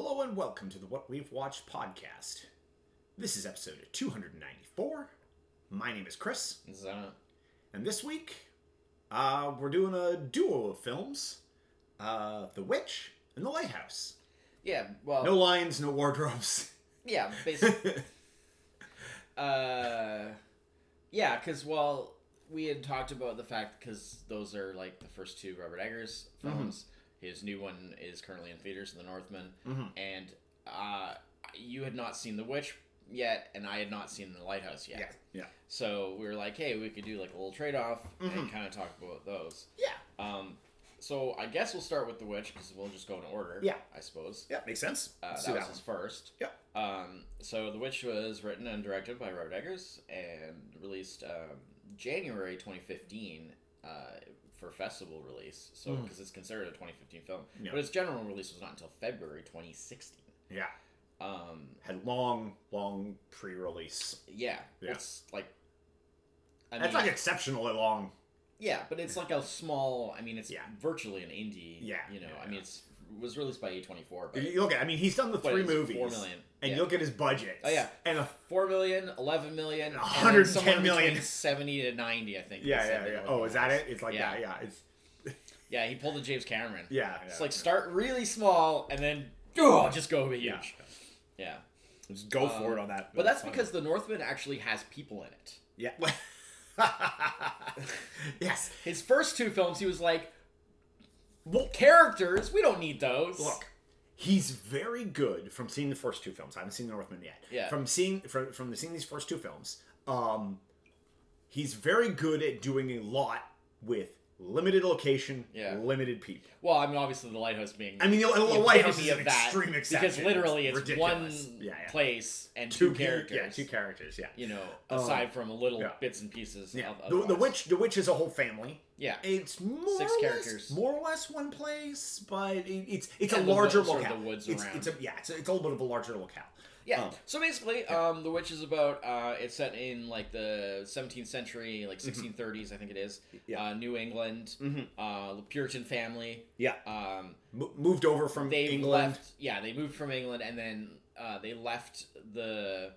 Hello and welcome to the What We've Watched podcast. This is episode 294. My name is Chris, Is that and this week uh, we're doing a duo of films uh, The Witch and The Lighthouse. yeah? Well, No lions, no wardrobes. yeah, basically. uh, yeah, because well, we had talked about the fact because those are like the first two Robert Eggers films. His new one is currently in theaters, The Northman, Mhm. and uh, you had not seen The Witch yet, and I had not seen The Lighthouse yet. yeah, yeah. So we were like, hey, we could do like a little trade off and Mhm. kind of talk about those. Yeah. Um, so I guess we'll start with The Witch because we'll just go in order. Yeah. I suppose. Yeah, makes sense. Uh, that was his first. Yeah. Um, so The Witch was written and directed by Robert Eggers and released um, January 2015 uh, for festival release. So because it's considered a 2015 film, Yeah. but its general release was not until February 2016. Yeah. Um, Had long, long pre release. yeah, Yeah. it's like. I That's mean, like exceptionally long. yeah, but it's like a small. I mean, it's Yeah. virtually an indie. Yeah, you know. yeah, I mean, it's was released by A24, but, You look at, I mean, he's done the three movies. four million. And yeah. you look at his budget. Oh, yeah. And a Four million, eleven million, and then 110 somewhere million. between seventy to ninety, I think. Yeah, yeah, yeah. Oh, is that it? It's like Yeah. that. Yeah, it's Yeah, he pulled a James Cameron. yeah. It's yeah, like yeah. start really small and then oh, just go huge. Yeah. Yeah. just go for Um, it on that. But that's fine. because the Northman actually has people in it. yeah. yes. His first two films, he was like, Well, characters, we don't need those. look, he's very good from seeing the first two films. I haven't seen the Northman yet. Yeah. From seeing from from seeing these first two films, um, he's very good at doing a lot with limited location, Yeah. limited people. Well, I mean, obviously, the lighthouse being. I mean, the, the lighthouse is an extreme exception. because literally it's ridiculous. one yeah, yeah. place and Two two, characters. Yeah, two characters. Yeah. You know, Um, aside from little bits and pieces. Yeah, of- the, the witch. The witch is a whole family. Yeah. It's more Six or characters. less, more or less one place, but it, it's it's And a the larger sort of locale. the woods it's, around. it's a yeah, it's a, it's a little bit of a larger locale. Yeah. Um, so basically, um, The Witch is about. Uh, it's set in like the 17th century, like 1630s, I think it is. Mm-hmm. Yeah. Uh, New England, Mhm. uh, Puritan family. Yeah, Um, Mo- moved over from they England. left. Yeah, they moved from England, and then uh, they left the,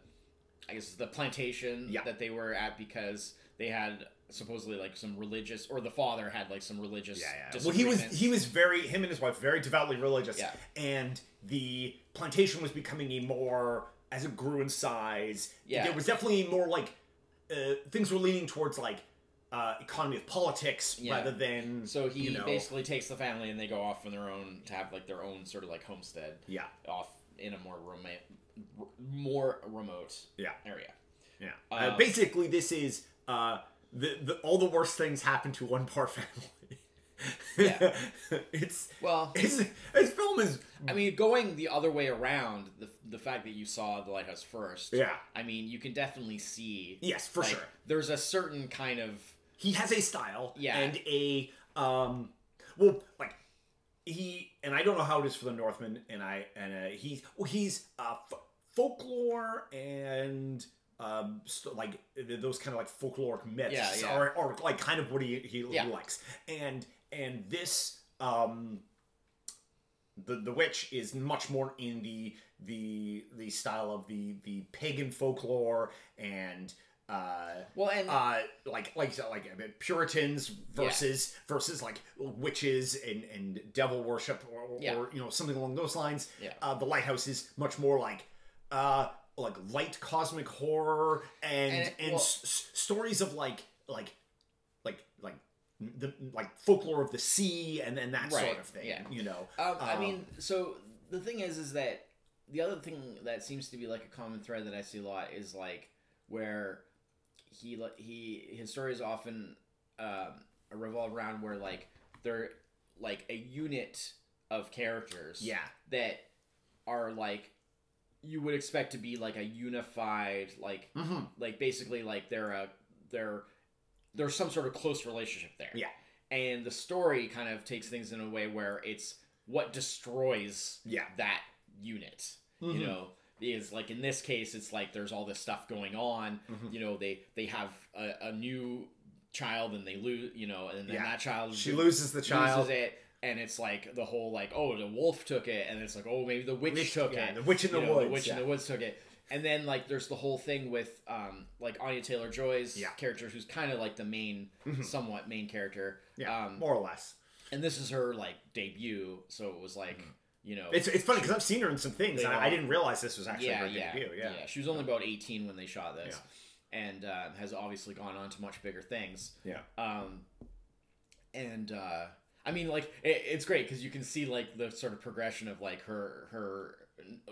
I guess the plantation Yeah. that they were at because they had supposedly like some religious, or the father had like some religious. Yeah, yeah. Well, he was he was very him and his wife very devoutly religious. Yeah. And the plantation was becoming a more as it grew in size. Yeah. There was definitely more like uh, things were leaning towards like uh, economy of politics Yeah. rather than So he you know, basically takes the family and they go off on their own to have like their own sort of like homestead. yeah off in a more remote, more remote Yeah. area. yeah. uh, Um, basically, this is uh, the, the all the worst things happen to one part family. Yeah. it's Well, it's his film is I mean, going the other way around, the the fact that you saw the lighthouse first, yeah I mean, you can definitely see. yes for like, sure. There's a certain kind of he has a style Yeah. and a um well like he and i don't know how it is for the northman and i and uh, he's well he's uh f- folklore and um st- like those kind of like folkloric myths Yeah, yeah. Are, are like kind of what he he, Yeah. he likes and and this um the the witch is much more in the the the style of the the pagan folklore and uh well, and uh like like like uh, puritans versus versus like witches and and devil worship or, or, Yeah. or you know something along those lines Yeah. uh the lighthouse is much more like uh like light cosmic horror and And and, well- s- stories of like like like like the like folklore of the sea and and that sort of thing yeah. you know um, I um, mean, so the thing is, is that the other thing that seems to be like a common thread that I see a lot is like where he he his stories often um, revolve around where like they're like a unit of characters yeah that are like you would expect to be like a unified like mm-hmm. like basically like they're a they're there's some sort of close relationship there Yeah. and the story kind of takes things in a way where it's what destroys yeah that unit Mhm. you know is like in this case it's like there's all this stuff going on Mhm. you know they they have a, a new child and they lose you know and then Yeah. that child she loses the child loses it and it's like the whole like oh the wolf took it and it's like oh maybe the witch, took yeah, it the witch in You the know, woods. the witch yeah. in the woods took it and then like there's the whole thing with um like Anya Taylor Joy's Yeah. character who's kind of like the main Mhm. somewhat main character yeah, um more or less. and this is her like debut so it was like you know Mm-hmm. It's it's funny because I've seen her in some things, and are- I didn't realize this was actually yeah, her yeah, debut. Yeah. She was only about 18 when they shot this, and uh, has obviously gone on to much bigger things. Yeah. Um, and uh, I mean, like it, it's great because you can see like the sort of progression of like her her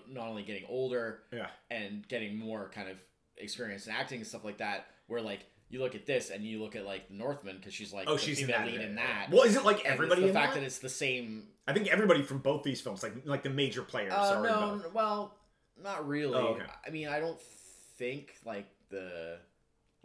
not only getting older Yeah. and getting more kind of experience in acting and stuff like that. Where like you look at this and you look at like the Northman because she's like Oh, the she's in that. lead in that. Well, is it like everybody the fact that? that it's the same I think everybody from both these films, like like the major players, Uh, are in no, well, not really. Oh, okay. I mean, I don't think like the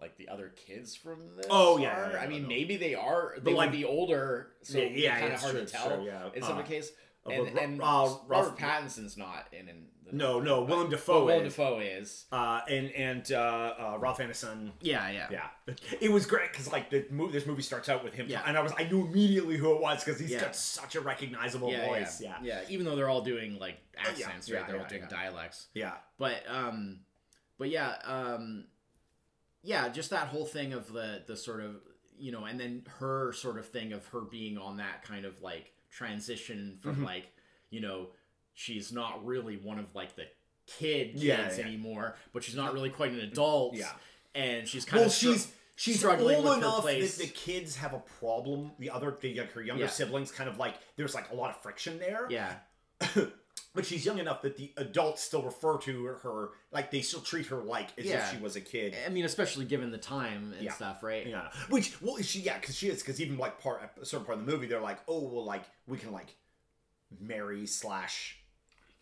like the other kids from this. Oh, yeah, are. yeah, yeah, I mean, no. maybe they are. They like- would be older, so yeah, yeah, kind of hard true, to tell. true, yeah. In Uh, some case, uh, and, and uh, Robert Pattinson's not in. in the No, no, but- Willem well, Dafoe Willem is. Dafoe is. Uh, and and uh, uh, Ralph Ineson. Yeah, yeah, Yeah, it was great because like the movie, this movie starts out with him, Yeah. and I was I knew immediately who it was because he's Yeah. got such a recognizable Yeah, voice. yeah, Yeah. Even though they're all doing like Oh, accents, yeah, right? They're all doing dialects. yeah, but um but yeah um yeah just that whole thing of the the sort of you know and then her sort of thing of her being on that kind of like transition from Mhm. like you know she's not really one of like the kid kids Yeah, yeah. anymore but she's not really quite an adult Yeah. and she's kind Well, of str- she's she's struggling old with her enough that place. the kids have a problem. The other, the, like her younger Yeah. siblings, kind of like there's like a lot of friction there. yeah but she's young enough that the adults still refer to her like they still treat her like as Yeah. if she was a kid. i mean especially given the time and Yeah. stuff right Yeah, which well, she yeah, because she is because even like part a certain part of the movie, they're like, oh well, like we can like marry slash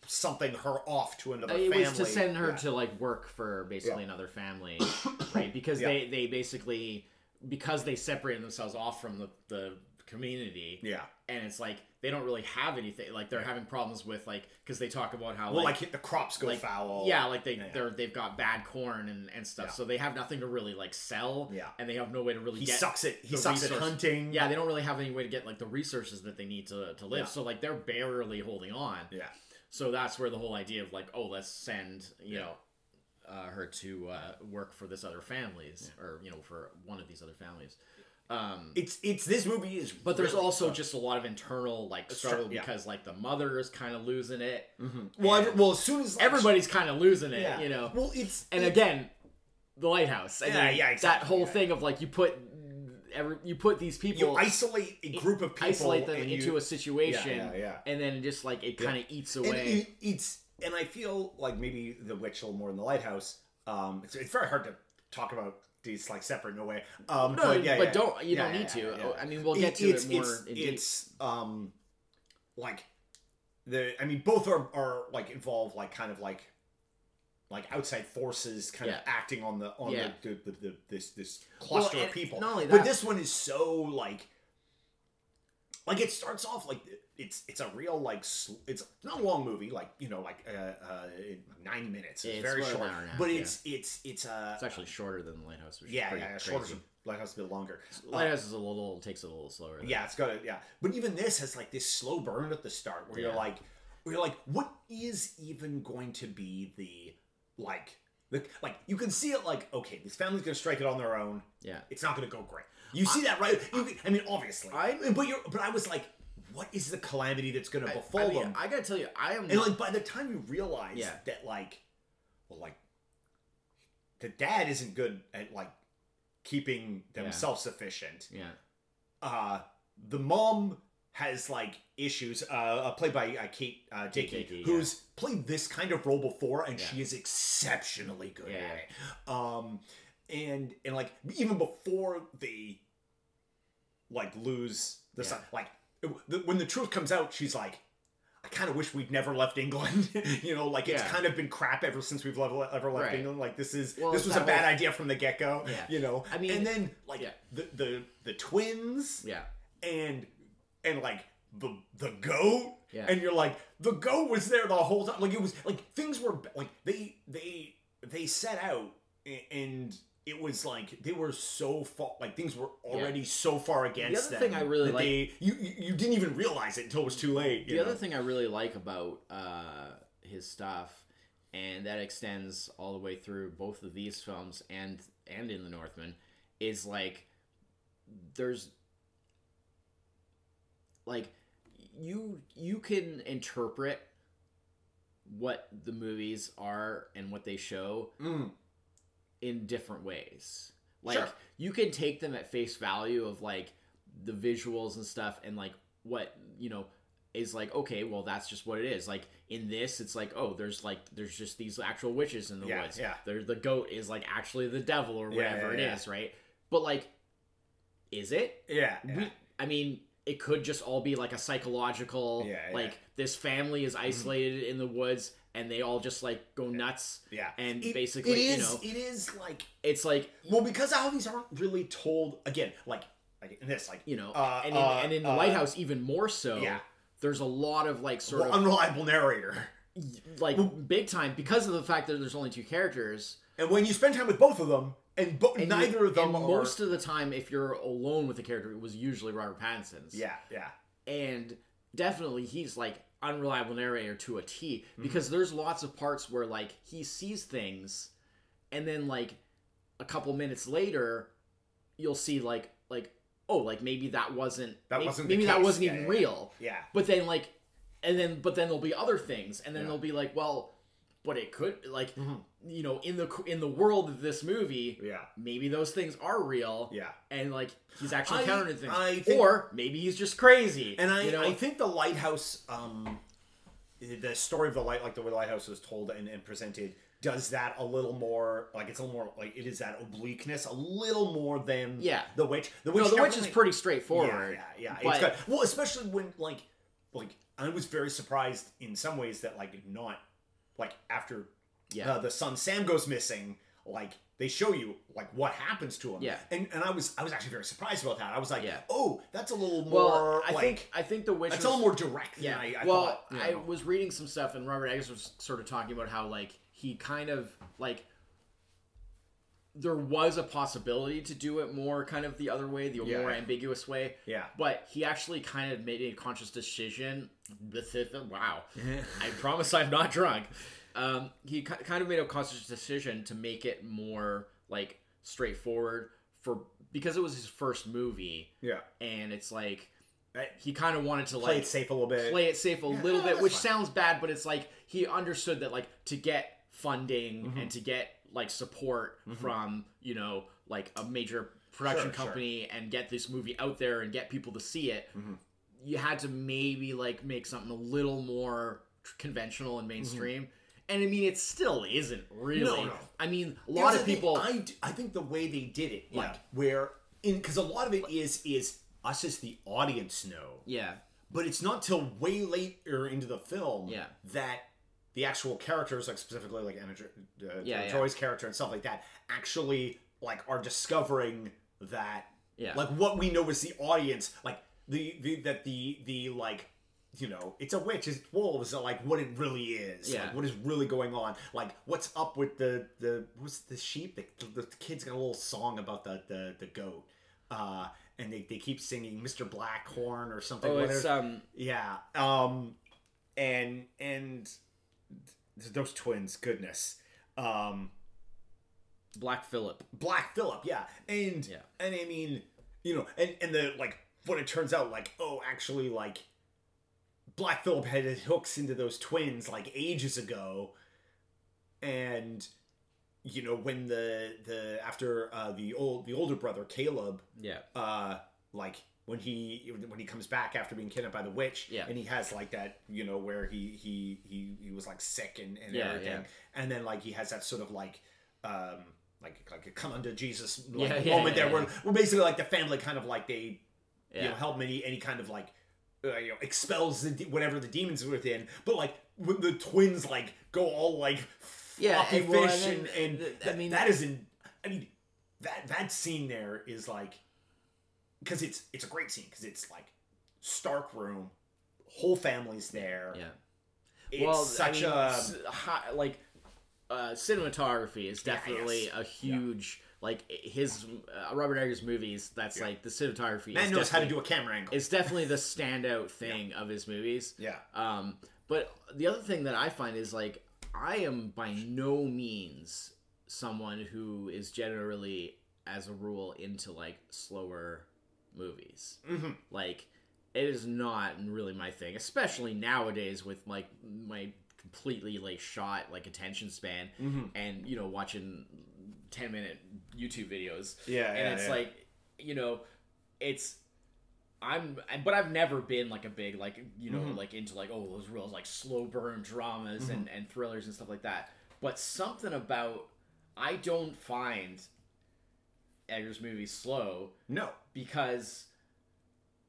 something her off to another it family. was to send her Yeah. to like work for basically another family right because they they basically because they separated themselves off from the the community yeah. and it's like they don't really have anything like they're having problems with like because they talk about how Well, like, like, the crops go like, foul. yeah like they Yeah. they're they've got bad corn and and stuff Yeah. so they have nothing to really like sell Yeah. and they have no way to really he get sucks at he sucks at resource- hunting. yeah they don't really have any way to get like the resources that they need to to live Yeah. so like they're barely holding on yeah. so that's where the whole idea of like, oh, let's send you Yeah. know uh, her to uh, work for this other families or you know for one of these other families. Um, It's it's this movie is, but there's really- also just a lot of internal like struggle yeah. because like the mother is kind of losing it. Mhm. well, every- well, as soon as like, Everybody's kind of losing it, yeah. you know. Well, it's And it's- again, the lighthouse. I Yeah, yeah, That whole thing of like you put every you put these people you isolate a group of people, isolate them into you, a situation, Yeah, yeah, yeah. and then just like it kind of eats and away. it, it's and I feel like maybe the witch a little more in the lighthouse. Um, it's, it's very hard to talk about these like separate in a way. Um, No, but, yeah, but yeah. don't you Yeah, don't need to. I mean, we'll get to it's, it more It's, it's um, like the I mean both are are like involved like kind of like like outside forces kind of acting on the on the, the, the, the this this cluster Well, of people. not only but this one is so like like it starts off like it's it's a real like sl- it's not a long movie like you know like uh, uh nine minutes it's, It's very short hour and a half, but yeah. it's it's it's uh It's actually shorter than the lighthouse. Which yeah is yeah shorter lighthouse a bit longer Lighthouse is a little takes it a little slower. than- yeah, it's got it. Yeah, but even this has like this slow burn at the start where you're like, where you're like, what is even going to be the like the like? You can see it like, okay, this family's gonna strike it on their own. yeah. It's not gonna go great. You see that right? You, I mean, obviously, I- but you're but I was like, what is the calamity that's gonna befall I mean, them? I gotta tell you, I am and like by the time you realize Yeah. that like, well, like the dad isn't good at like keeping them Yeah. self-sufficient yeah, uh the mom has like issues uh, uh played by uh, kate uh dickie Dickie, who's played this kind of role before and Yeah. she is exceptionally good Yeah, at it um and and like even before they like lose the Yeah. son like when the truth comes out she's like I kind of wish we'd never left England. you know, like it's kind of been crap ever since we've ever, ever left Right. England. Like this is Well, this was a bad idea from the get go. Yeah. You know, I mean- and then like Yeah. the the the twins yeah, and and like the the goat Yeah. and you're like the goat was there the whole time like it was like things were like they they they set out and it was like they were so far like things were already so far against the other them thing I really like- they, you, you didn't even realize it until it was too late the other thing I really like about uh, his stuff, and that extends all the way through both of these films and and in the Northman, is like there's like you you can interpret what the movies are and what they show Mm, in different ways. Like Sure. you can take them at face value of like the visuals and stuff and like what, you know, is like okay, well that's just what it is. Like in this it's like oh, there's like there's just these actual witches in the Yeah, woods. yeah. There the goat is like actually the devil or whatever yeah, it yeah. is, right? But like is it? yeah. We, I mean, it could just all be like a psychological like this family is isolated in the woods and they all just like go nuts yeah and It- basically, it you know, it is like it's like well because all these aren't really told again like like in this like you know, Uh, and, in, uh, and in the uh, lighthouse even more so. Yeah. There's a lot of like sort well, of unreliable narrator like big time because of the fact that there's only two characters. and when you spend time with both of them and, bo- And neither you- of them and are most of the time, if you're alone with the character, it was usually Robert Pattinson's. yeah yeah and definitely he's like unreliable narrator to a T Mm-hmm. because there's lots of parts where like he sees things and then like a couple minutes later you'll see like like oh like maybe that wasn't That maybe, wasn't maybe that wasn't Yeah, even yeah, yeah. real yeah but then like and then but then there'll be other things and then Yeah. they'll be like well but it could like Mhm. you know in the in the world of this movie yeah maybe those things are real yeah and like he's actually I- encountering things I think- or maybe he's just crazy And I, you know? I think the lighthouse, um, the story of the light, like the way the lighthouse was told and, and presented, does that a little more. Like it's a little more like it is that obliqueness a little more than Yeah. the witch. The witch, no, the witch is pretty straightforward. Yeah, yeah, yeah. but- It's good. Well, especially when like like I was very surprised in some ways that like not like after Yeah. uh, the son Sam goes missing, like they show you like what happens to him. Yeah. and and I was I was actually very surprised about that. I was like, Yeah. oh, that's a little more. Well, I like think I think the witch. that's was, a little more direct than Yeah. I, I well, thought. I know. was reading some stuff, and Robert Eggers was sort of talking about how like he kind of like there was a possibility to do it more kind of the other way, the Yeah. more ambiguous way. Yeah. But he actually kind of made a conscious decision. Wow. I promise I'm not drunk. Um, he kind of made a conscious decision to make it more like straightforward for because it was his first movie, yeah. and it's like he kind of wanted to Play like it safe a little bit. play it safe a Yeah, little no, bit, which fine. sounds bad, but it's like he understood that like to get funding Mm-hmm. and to get like support from you know like a major production Sure, sure. company and get this movie out there and get people to see it, Mm-hmm. you had to maybe like make something a little more conventional and mainstream. And I mean, it still isn't really. Mm-hmm. No, no. I mean, a lot the of people. I, d- I think the way they did it, like Yeah. where in because a lot of it is is us as the audience know, yeah, but it's not till way later into the film Yeah. that the actual characters, like specifically like Anya uh, Yeah, yeah. Joy's character and stuff like that, actually like are discovering that yeah, like what we know as the audience like the, the that the the like you know it's a witch it's wolves like what it really is Yeah. like what is really going on like what's up with the the what's the sheep the, the, the kids got a little song about the the, the goat uh and they, they keep singing mr blackhorn or something oh, it's um, yeah um and and those twins goodness um Black Phillip. Black Phillip, yeah, and Yeah. and I mean, you know, and and the like when it turns out like oh actually like Black Phillip had his hooks into those twins like ages ago, and you know when the the after uh, the old the older brother Caleb Yeah, uh like when he when he comes back after being kidnapped by the witch Yeah. and he has like that you know where he he he, he was like sick and, and Yeah, everything yeah. and then like he has that sort of like um like like a come unto jesus like moment there where, where basically like the family kind of like they you know help him any any kind of like uh, you know expels the de- whatever the demons within but like when the twins like go all like Yeah, floppy and well, fish and and, and, I mean- that is in i mean that that scene there is like because it's it's a great scene because it's like stark room whole family's there yeah. it's well, such I mean, a s- hi- like uh, cinematography is Yeah, definitely yes. a huge like his uh, Robert Eggers movies. That's Yeah. like the cinematography. Man is knows how to do a camera angle. It's definitely the standout thing of his movies. yeah. Um, but the other thing that I find is like I am by no means someone who is generally, as a rule, into like slower movies. hmm Like it is not really my thing, especially nowadays with like my completely like shot like attention span hmm and you know watching 10 minute YouTube videos Yeah. and yeah, it's yeah. like you know it's i'm but i've never been like a big like you know Mhm. like into like oh those real like slow burn dramas Mm-hmm. and and thrillers and stuff like that but something about i don't find eggers movies slow no. because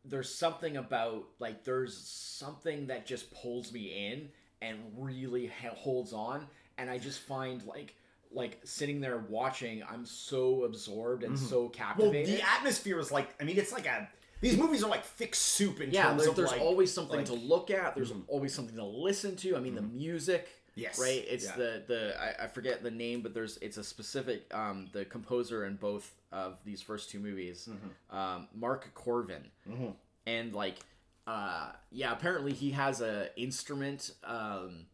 there's something about like there's something that just pulls me in and really ha- holds on and i just find like like sitting there watching i'm so absorbed and Mhm. so Well, captivated the atmosphere is like. I mean, it's like a. These movies are like thick soup in yeah terms of there's like. always something like- to look at there's Mhm. always something to listen to i mean the music yes. right it's yeah. the the I, I forget the name but there's it's a specific um the composer in both of these first two movies Mhm. um mark korven Mhm. and like uh yeah apparently he has a instrument um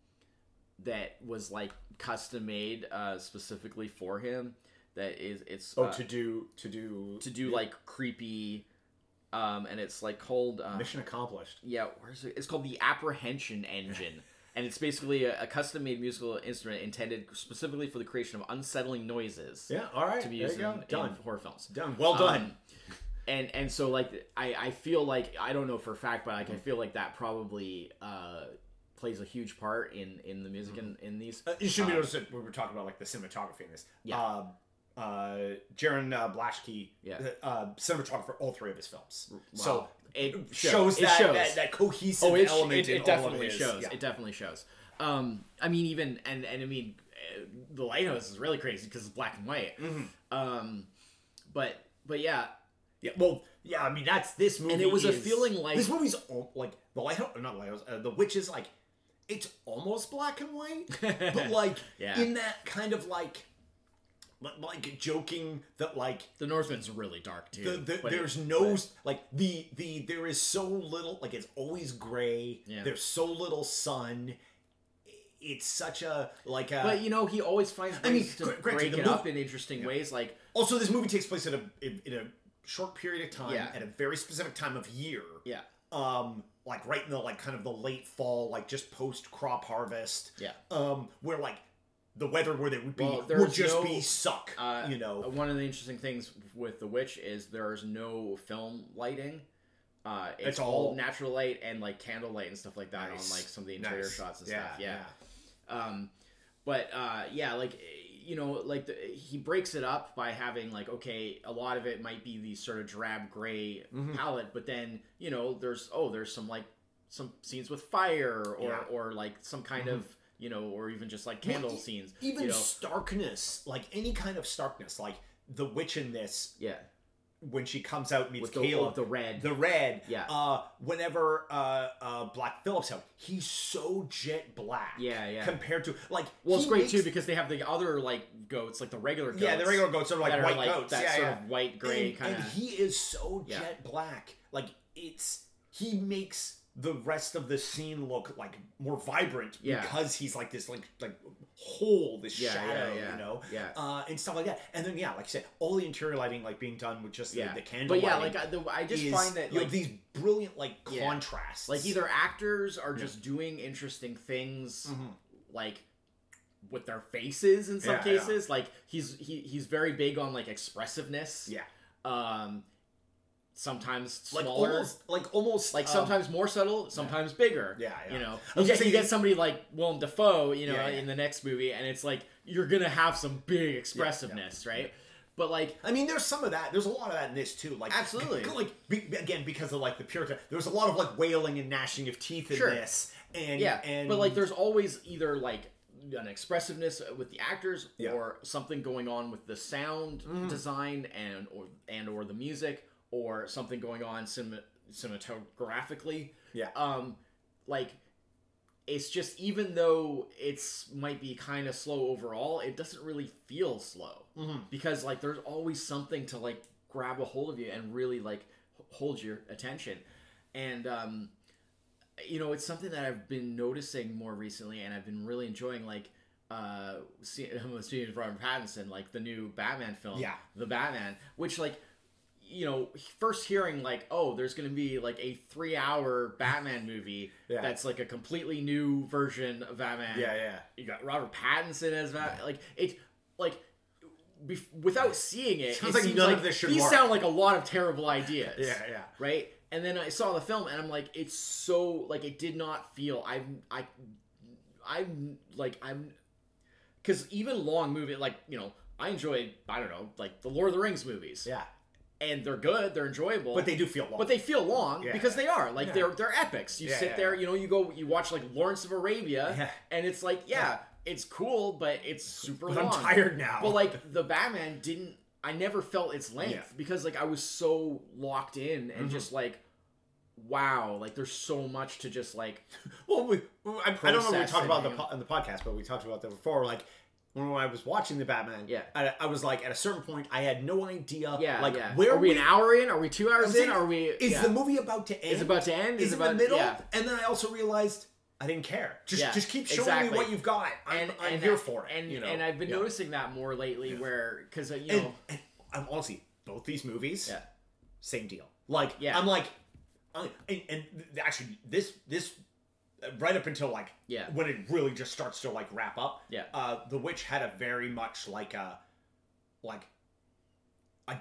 that was like custom made uh specificically for him that is it's Oh, uh, to do to do to do like creepy um and it's like called uh, mission accomplished. yeah where's it it's called the apprehension engine and it's basically a, a custom made musical instrument intended specifically for the creation of unsettling noises Yeah. All right. to be there used you in, go. in Done. horror films Done. Well done. um, and and so like I I feel like I don't know for a fact, but like I feel like that probably uh plays a huge part in in the music in in these. Uh, you should be um, noticed that we were talking about like the cinematography in this. Yeah. Uh, uh, Jarin uh, Blaschke, Yeah. uh, uh, cinematographer for all three of his films. Wow. So it shows, it that, shows. that that cohesive oh, it, element. it, it all definitely shows. Yeah. It definitely shows. Um, I mean, even and and I mean, uh, the lighthouse is really crazy because it's black and white. Mhm. Um, but but yeah, Yeah, well, yeah. I mean, that's this movie. and it was a feeling like this movie's al- like the lighthouse, not lighthouse. Uh, the witch is like, it's almost black and white, but like Yeah. in that kind of like, li- like joking that like the Northman's really dark too. the, the, but it- there's no but- like the the there is so little like it's always gray. Yeah. There's so little sun. It's such a like a. But you know, he always finds I mean, to granted, break it mov- up in interesting ways. Like also, this movie takes place in a in, in a short period of time Yeah. at a very specific time of year. yeah, um like right in the like kind of the late fall like just post crop harvest yeah. um where like the weather where they would be Well, would just no, be suck uh, you know One of the interesting things with The Witch is there's no film lighting. Uh, it's, It's all, all- natural light and like candle light and stuff like that Nice. on like some of the interior Nice. shots and yeah, stuff. Yeah. Um, but uh, yeah, like you know, like the, he breaks it up by having like okay, a lot of it might be the sort of drab gray Mhm. palette, but then you know, there's oh, there's some like some scenes with fire or Yeah. or like some kind Mhm. of you know, or even just like candle e- scenes. even you know, starkness like any kind of starkness like the witch in this yeah, when she comes out and meets with the, Caleb the red. the red Yeah. uh whenever uh uh black phillips out he's so jet black Yeah, yeah. compared to like Well, it's great makes- too because they have the other like goats, like the regular goats. yeah the regular goats are like white are like goats that yeah, sort yeah. of white gray kind and he is so Yeah. jet black like it's he makes the rest of the scene look like more vibrant Yeah. because he's like this like like hole this Yeah, shadow yeah, you know? Yeah. uh and stuff like that. And then yeah like i said all the interior lighting like being done with just the, the candle but yeah, like I, the, I just is, find that you know, these brilliant like contrasts. Like either actors are just doing interesting things Mhm. like with their faces in some cases. Like he's he, he's very big on like expressiveness. Yeah. Um sometimes like smaller almost like almost like um, sometimes more subtle sometimes bigger yeah, yeah. you know you get, you get somebody like Willem Dafoe you know Yeah, yeah. in the next movie and it's like you're gonna have some big expressiveness right but like I mean, there's some of that. There's a lot of that in this too. Like Absolutely. Like be, again, because of like the Puritan, there's a lot of like wailing and gnashing of teeth in Sure. this. And yeah and but like there's always either like an expressiveness with the actors Yeah. or something going on with the sound Mhm. design and or and or the music or something going on cinema, cinematographically Yeah. um like it's just even though it's might be kind of slow overall, it doesn't really feel slow Mhm. because like there's always something to like grab a hold of you and really like hold your attention, and um, you know it's something that I've been noticing more recently, and I've been really enjoying like. Uh, see, speaking Robert Pattinson, like the new Batman film, Yeah. the Batman, which like you know, first hearing like, oh, there's gonna be like a three-hour Batman movie Yeah. that's like a completely new version of Batman. Yeah, yeah. You got Robert Pattinson as Batman. Like it, like bef- without seeing it, Sounds it like seems none like of this should these work. sound like a lot of terrible ideas. Yeah, yeah. Right. And then I saw the film, and I'm like, it's so like it did not feel. I'm I, I'm like I'm, because even long movie like you know I enjoyed I don't know like the Lord of the Rings movies Yeah. And they're good they're enjoyable But they do feel long. but they feel long Yeah. because they are like Yeah. they're they're epics. You Yeah, sit there, you know, you go, you watch like Lawrence of Arabia, and it's like, yeah, it's cool, but it's super But long. I'm tired now. But like the Batman didn't. I never felt its length because like I was so locked in and Mhm. just like, wow, like there's so much to just like, Well, we, I, I don't know we talked about the po- on the podcast, but we talked about that before. Like when I was watching the Batman, Yeah. I, I was like, at a certain point, I had no idea, yeah, like yeah. where are we, we an hour in? Are we two hours I'm in? Are we? is yeah. the movie about to end? is it about to end? is it in about the middle? Yeah. And then I also realized I didn't care. Just Yeah, just keep showing exactly. me what you've got. I'm, And, I'm and here that- for it. And you know? and I've been noticing that more lately, where because you And, know, and I'm honestly both these movies, Yeah. same deal. Like Yeah. I'm like, and, and actually this this uh, right up until like Yeah. when it really just starts to like wrap up. Yeah. Uh, the witch had a very much like a like a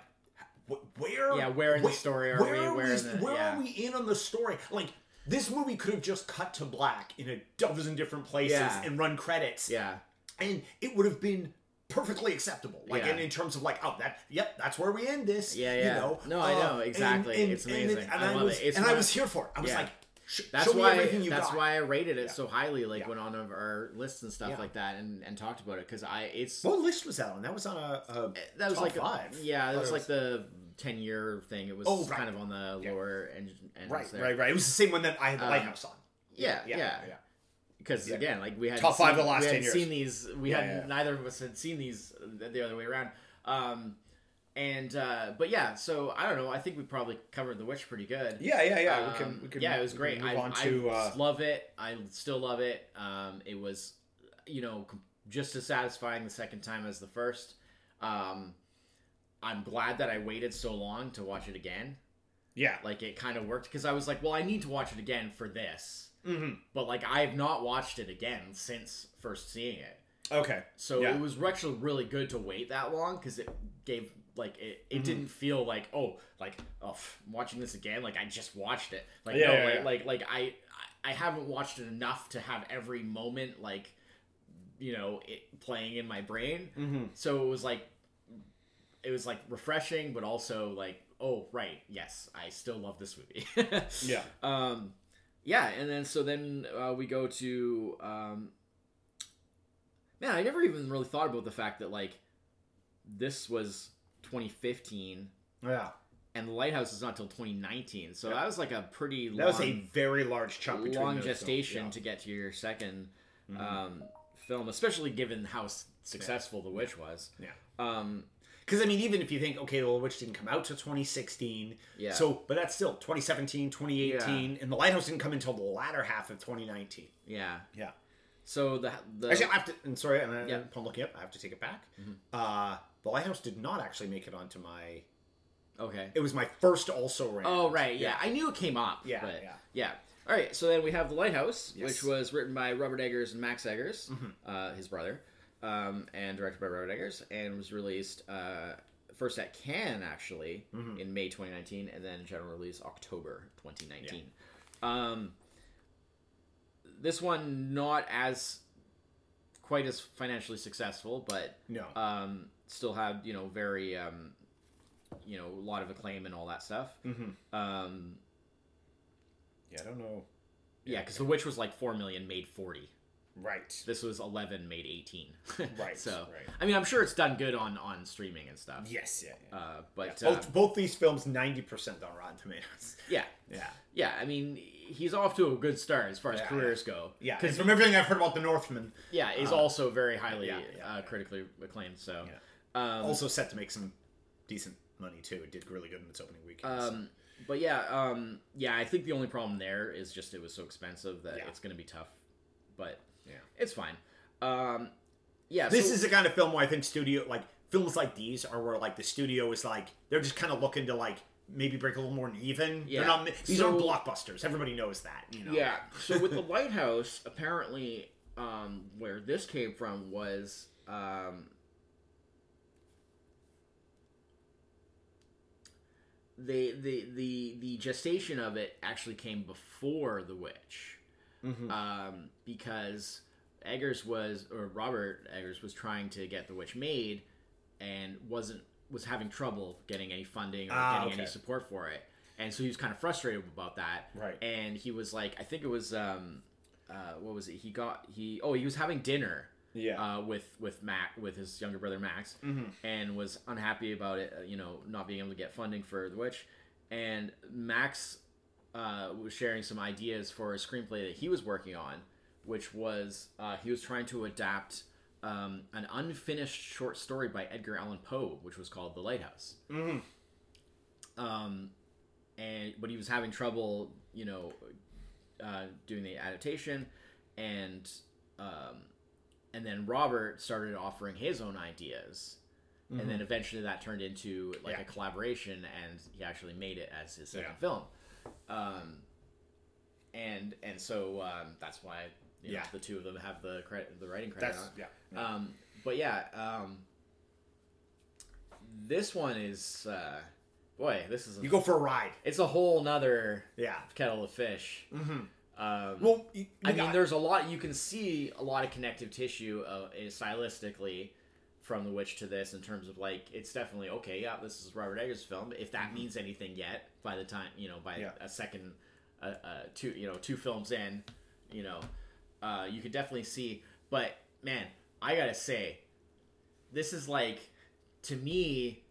wh- where Yeah, where in the story are where we? Are Where we, the- where yeah. are we in on the story? Like this movie could have just cut to black in a dozen different places Yeah. and run credits yeah, and it would have been perfectly acceptable. Like Yeah. in, in terms of like, oh, that yep, that's where we end this. Yeah, You yeah. know, No, I Uh, know, exactly. It's amazing. And, I love was, it. And I was here for it. I was Yeah. like, sh- that's why that's got. why I rated it Yeah. so highly. Like Yeah. went on our lists and stuff Yeah. like that, and, and talked about it because I it's What list was that on? That was on a. a that was like a- five. yeah, that thought was like the ten year thing. It was Oh, right. kind of on the lower end. end right, there. right, right. It was the same one that I had the Um, lighthouse on. Yeah, yeah. yeah. Because again, like we had Top five of the last we 10 hadn't years. seen these. We had neither of us had seen these the other way around. Um, and uh, but yeah, so I don't know. I think we probably covered the witch pretty good. Yeah, yeah, yeah. Um, we can, we can. yeah, it was great. I, I to. uh, love it. I still love it. Um, it was, you know, just as satisfying the second time as the first. Um, I'm glad that I waited so long to watch it again. yeah. Like it kind of worked because I was like, well, I need to watch it again for this. hmm But like I have not watched it again since first seeing it. Okay. So Yeah. it was actually really good to wait that long because it gave like it, it Mhm. didn't feel like oh like oh I'm watching this again like I just watched it like Yeah, no yeah, like, yeah. like like I I haven't watched it enough to have every moment like you know it playing in my brain Mm-hmm. so it was like it was like refreshing but also like oh right yes I still love this movie Yeah. um yeah and then so then uh, we go to um man i never even really thought about the fact that like this was 2015 Yeah. and the lighthouse is not till 2019 so Yeah. that was like a pretty That long, was a very large chunk long gestation yeah. to get to your 2nd Mhm. um film especially given how successful the witch was Yeah. um Because I mean, even if you think, okay, the Witch didn't come out till 2016, yeah so but that's still 2017, 2018, and the Lighthouse didn't come until the latter half of 2019. yeah Yeah. so the the Actually, I have to. And sorry, I'm, Yeah. upon looking up, I have to take it back. Mhm. Uh, the Lighthouse did not actually make it onto my. okay It was my first also ran. Oh right, yeah. I knew it came up. Yeah, but yeah. yeah. All right, so then we have the Lighthouse, Yes. which was written by Robert Eggers and Max Eggers, Mhm. uh, his brother, um, and directed by Robert Eggers, and was released uh, first at Cannes actually Mhm. in May 2019, and then general release October 2019. Um, this one not as quite as financially successful, but No. um, still had you know very um, you know a lot of acclaim and all that stuff. hmm Um, Yeah, I don't know. yeah, because The Witch was like four million, made forty. Right. This was 11 made 18. Right, so right. I mean, I'm sure it's done good on on streaming and stuff. Yes. Yeah. yeah. Uh, but both, uh, both these films, ninety percent on Rotten Tomatoes. yeah, Yeah. yeah. I mean, he's off to a good start as far as Yeah, careers go. Yeah. because from everything I've heard about The Northman, yeah, he's Uh, also very highly yeah, yeah, uh, yeah. critically acclaimed. So, Yeah. Um, also set to make some decent money too. It did really good in its opening weekend. so- Um, but yeah, um, yeah, I think the only problem there is just it was so expensive that Yeah. it's going to be tough. But Yeah. it's fine. Um, yeah, This so- is the kind of film where I think studio like films like these are where like the studio is like they're just kind of looking to like maybe break a little more even. Yeah. Not these So- aren't blockbusters. Everybody knows that. You know. yeah. So with the lighthouse, apparently, um, where this came from was um, the the the the gestation of it actually came before the witch. Mhm. um, because Eggers was or Robert Eggers was trying to get the witch made and wasn't was having trouble getting any funding or Ah, getting any support for it, and so he was kind of frustrated about that. Right. And he was like, I think it was um, uh, what was it? He got he oh he was having dinner Yeah. uh, with with Mac with his younger brother Max, Mhm. and was unhappy about it. uh, You know, not being able to get funding for the witch, and Max uh, was sharing some ideas for a screenplay that he was working on, which was uh, he was trying to adapt um, an unfinished short story by Edgar Allan Poe, which was called The Lighthouse. Mhm. Um, and but he was having trouble, you know, uh, doing the adaptation, and um, and then Robert started offering his own ideas, and then eventually that turned into like Yeah. a collaboration, and he actually made it as his second Yeah. film. Um, and and so um, that's why you know, Yeah. the two of them have the credit, the writing credit. That's on it. yeah. Um, but yeah, um, this one is uh, boy, this is a, You go for a ride. it's a whole nother Yeah. kettle of fish. Mm-hmm. Um, Well, you, I mean, there's a lot you can see a lot of connective tissue uh, stylistically from The Witch to this in terms of like it's definitely okay. Yeah, this is Robert Eggers' film. If that means anything yet, by the time you know, by Mm-hmm. Yeah. a second, uh, uh, two you know, two films in, you know, uh, you could definitely see. But man, I gotta say, this is like to me.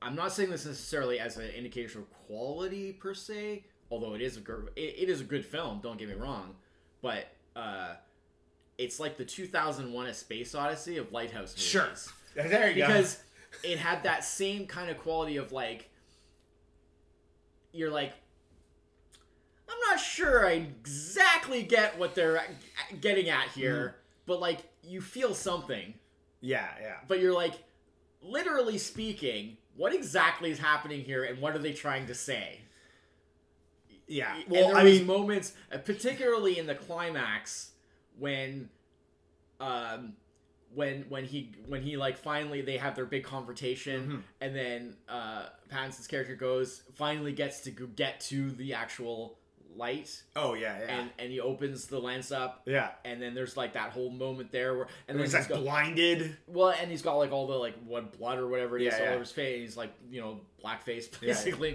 I'm not saying this necessarily as an indication of quality per se, although it is a good, it, it is a good film. Don't get me wrong, but uh, it's like the 2001: A Space Odyssey of Lighthouse movies. Sure. There you because it had that same kind of quality of like, you're like, I'm not sure I exactly get what they're getting at here, but like you feel something. Yeah, yeah. but you're like literally speaking what exactly is happening here and what are they trying to say Yeah. Well, there I was mean, moments uh, particularly in the climax when um when when he when he like finally they have their big confrontation Mm-hmm. and then uh Pattinson's character goes finally gets to go get to the actual light oh yeah, yeah, and and he opens the lens up yeah. and then there's like that whole moment there where and And then he's like got- blinded. well, and he's got like all the like what blood or whatever it is Yeah, all yeah. over his face. He's like you know blackface Yeah, yeah.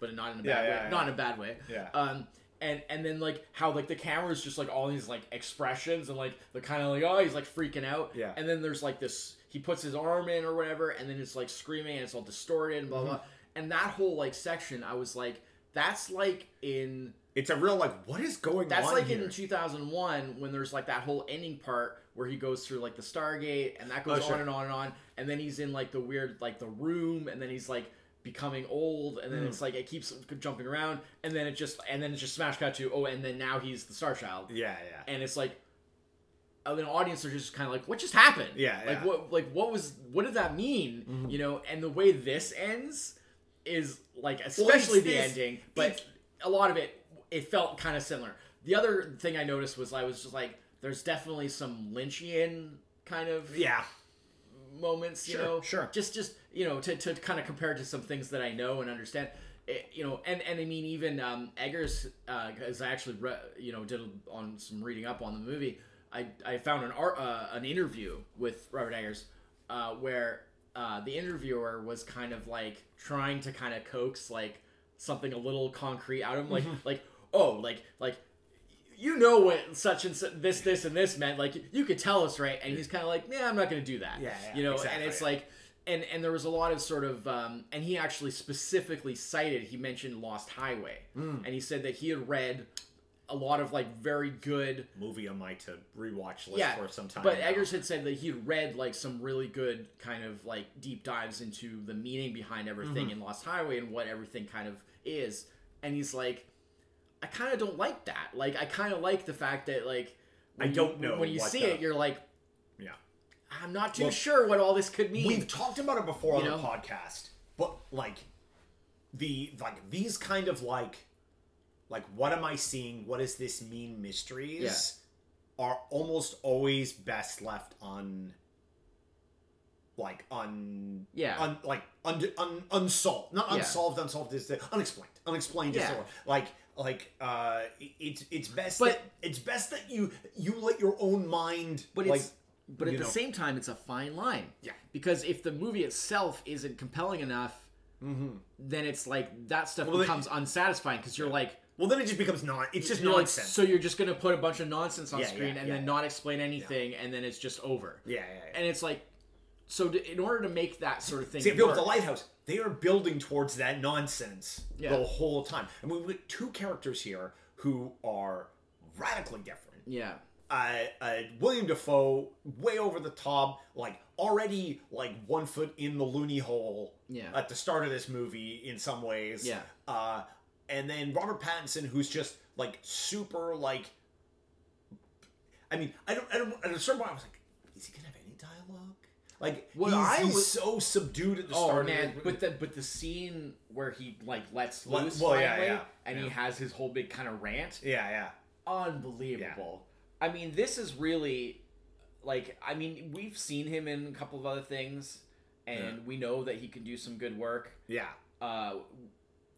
But not in a bad Yeah, way. yeah. Not in a bad way. Yeah. Um, and and then like how like the camera's just like all these like expressions and like the kind of like oh he's like freaking out. Yeah. And then there's like this he puts his arm in or whatever, and then it's like screaming and it's all distorted and blah Mm-hmm. blah. And that whole like section, I was like, that's like in It's a real like, what is going that's on like here? in 2001 when there's like that whole ending part where he goes through like the Stargate and that goes Oh, sure. on and on and on, and then he's in like the weird like the room, and then he's like becoming old, and then Mm. it's like it keeps jumping around, and then it just and then it's just smash cut to oh, and then now he's the Star Child, yeah, yeah. and it's like. an audience are just kind of like, what just happened? Yeah, like yeah. Mm-hmm. what, like what was, what did that mean? You know, and the way this ends is like, especially the this- ending, but a lot of it, it felt kind of similar. The other thing I noticed was I was just like, there's definitely some Lynchian kind of yeah. Moments, you Sure, know, sure. just just you know to, to kind of compare to some things that I know and understand. It, you know, and, and I mean even um, Eggers, because I actually re- you know did on some reading up on the movie. I, I found an art uh, an interview with Robert Eggers uh, where uh, the interviewer was kind of like trying to kind of coax like something a little concrete out of him, like like oh like like you know what such and such, this, this, and this meant. Like, you could tell us, right? And he's kind of like, yeah, I'm not going to do that. Yeah, yeah, you know, exactly. and it's like, and and there was a lot of sort of, um, and he actually specifically cited, he mentioned Lost Highway, Hmm. and he said that he had read a lot of like very good movie on my to rewatch list yeah, for some time. But now. Eggers had said that he'd read like some really good kind of like deep dives into the meaning behind everything Mm-hmm. in Lost Highway and what everything kind of is. And he's like, I kind of don't like that. Like, I kind of like the fact that like I don't you, know when you see the- it, you're like, yeah. I'm not too Well, sure what all this could mean. We've talked about it before on You the podcast, but like the like these kind of like like what am I seeing? What does this mean? Mysteries are almost always best left on like un Yeah. un, like un, un, unsolved not Yeah. unsolved unsolved is the unexplained unexplained Yeah. word. like like uh it's it's best But- that it's best that you you let your own mind but like it's but at you the same time, it's a fine line. Yeah. Because if the movie itself isn't compelling enough, then it's like that stuff Mm-hmm. Well, then- becomes unsatisfying because you're like, well then it just becomes non it's just You're like, nonsense so you're just gonna put a bunch of nonsense on Yeah, screen yeah, and yeah, then yeah. not explain anything, and then it's just over. yeah yeah, yeah. And it's like, so to, in order to make that sort of thing See, if you built work, the lighthouse, they are building towards that nonsense Yeah. the whole time. And we've got two characters here who are radically different. yeah, Uh, uh, William Dafoe, way over the top, like already like one foot in the loony hole Yeah. at the start of this movie in some ways. Yeah. Uh, and then Robert Pattinson, who's just like super like. I mean, I don't. I don't. At a certain point, I was like, is he gonna have any dialogue? Like, What he's, I he's was- so subdued at the Oh start. man, but the but the scene where he like lets Let- loose well, yeah, finally, yeah, and he has his whole big kind of rant, yeah, yeah. unbelievable. I mean, this is really like I mean, we've seen him in a couple of other things, and Yeah. we know that he can do some good work. Yeah. Uh,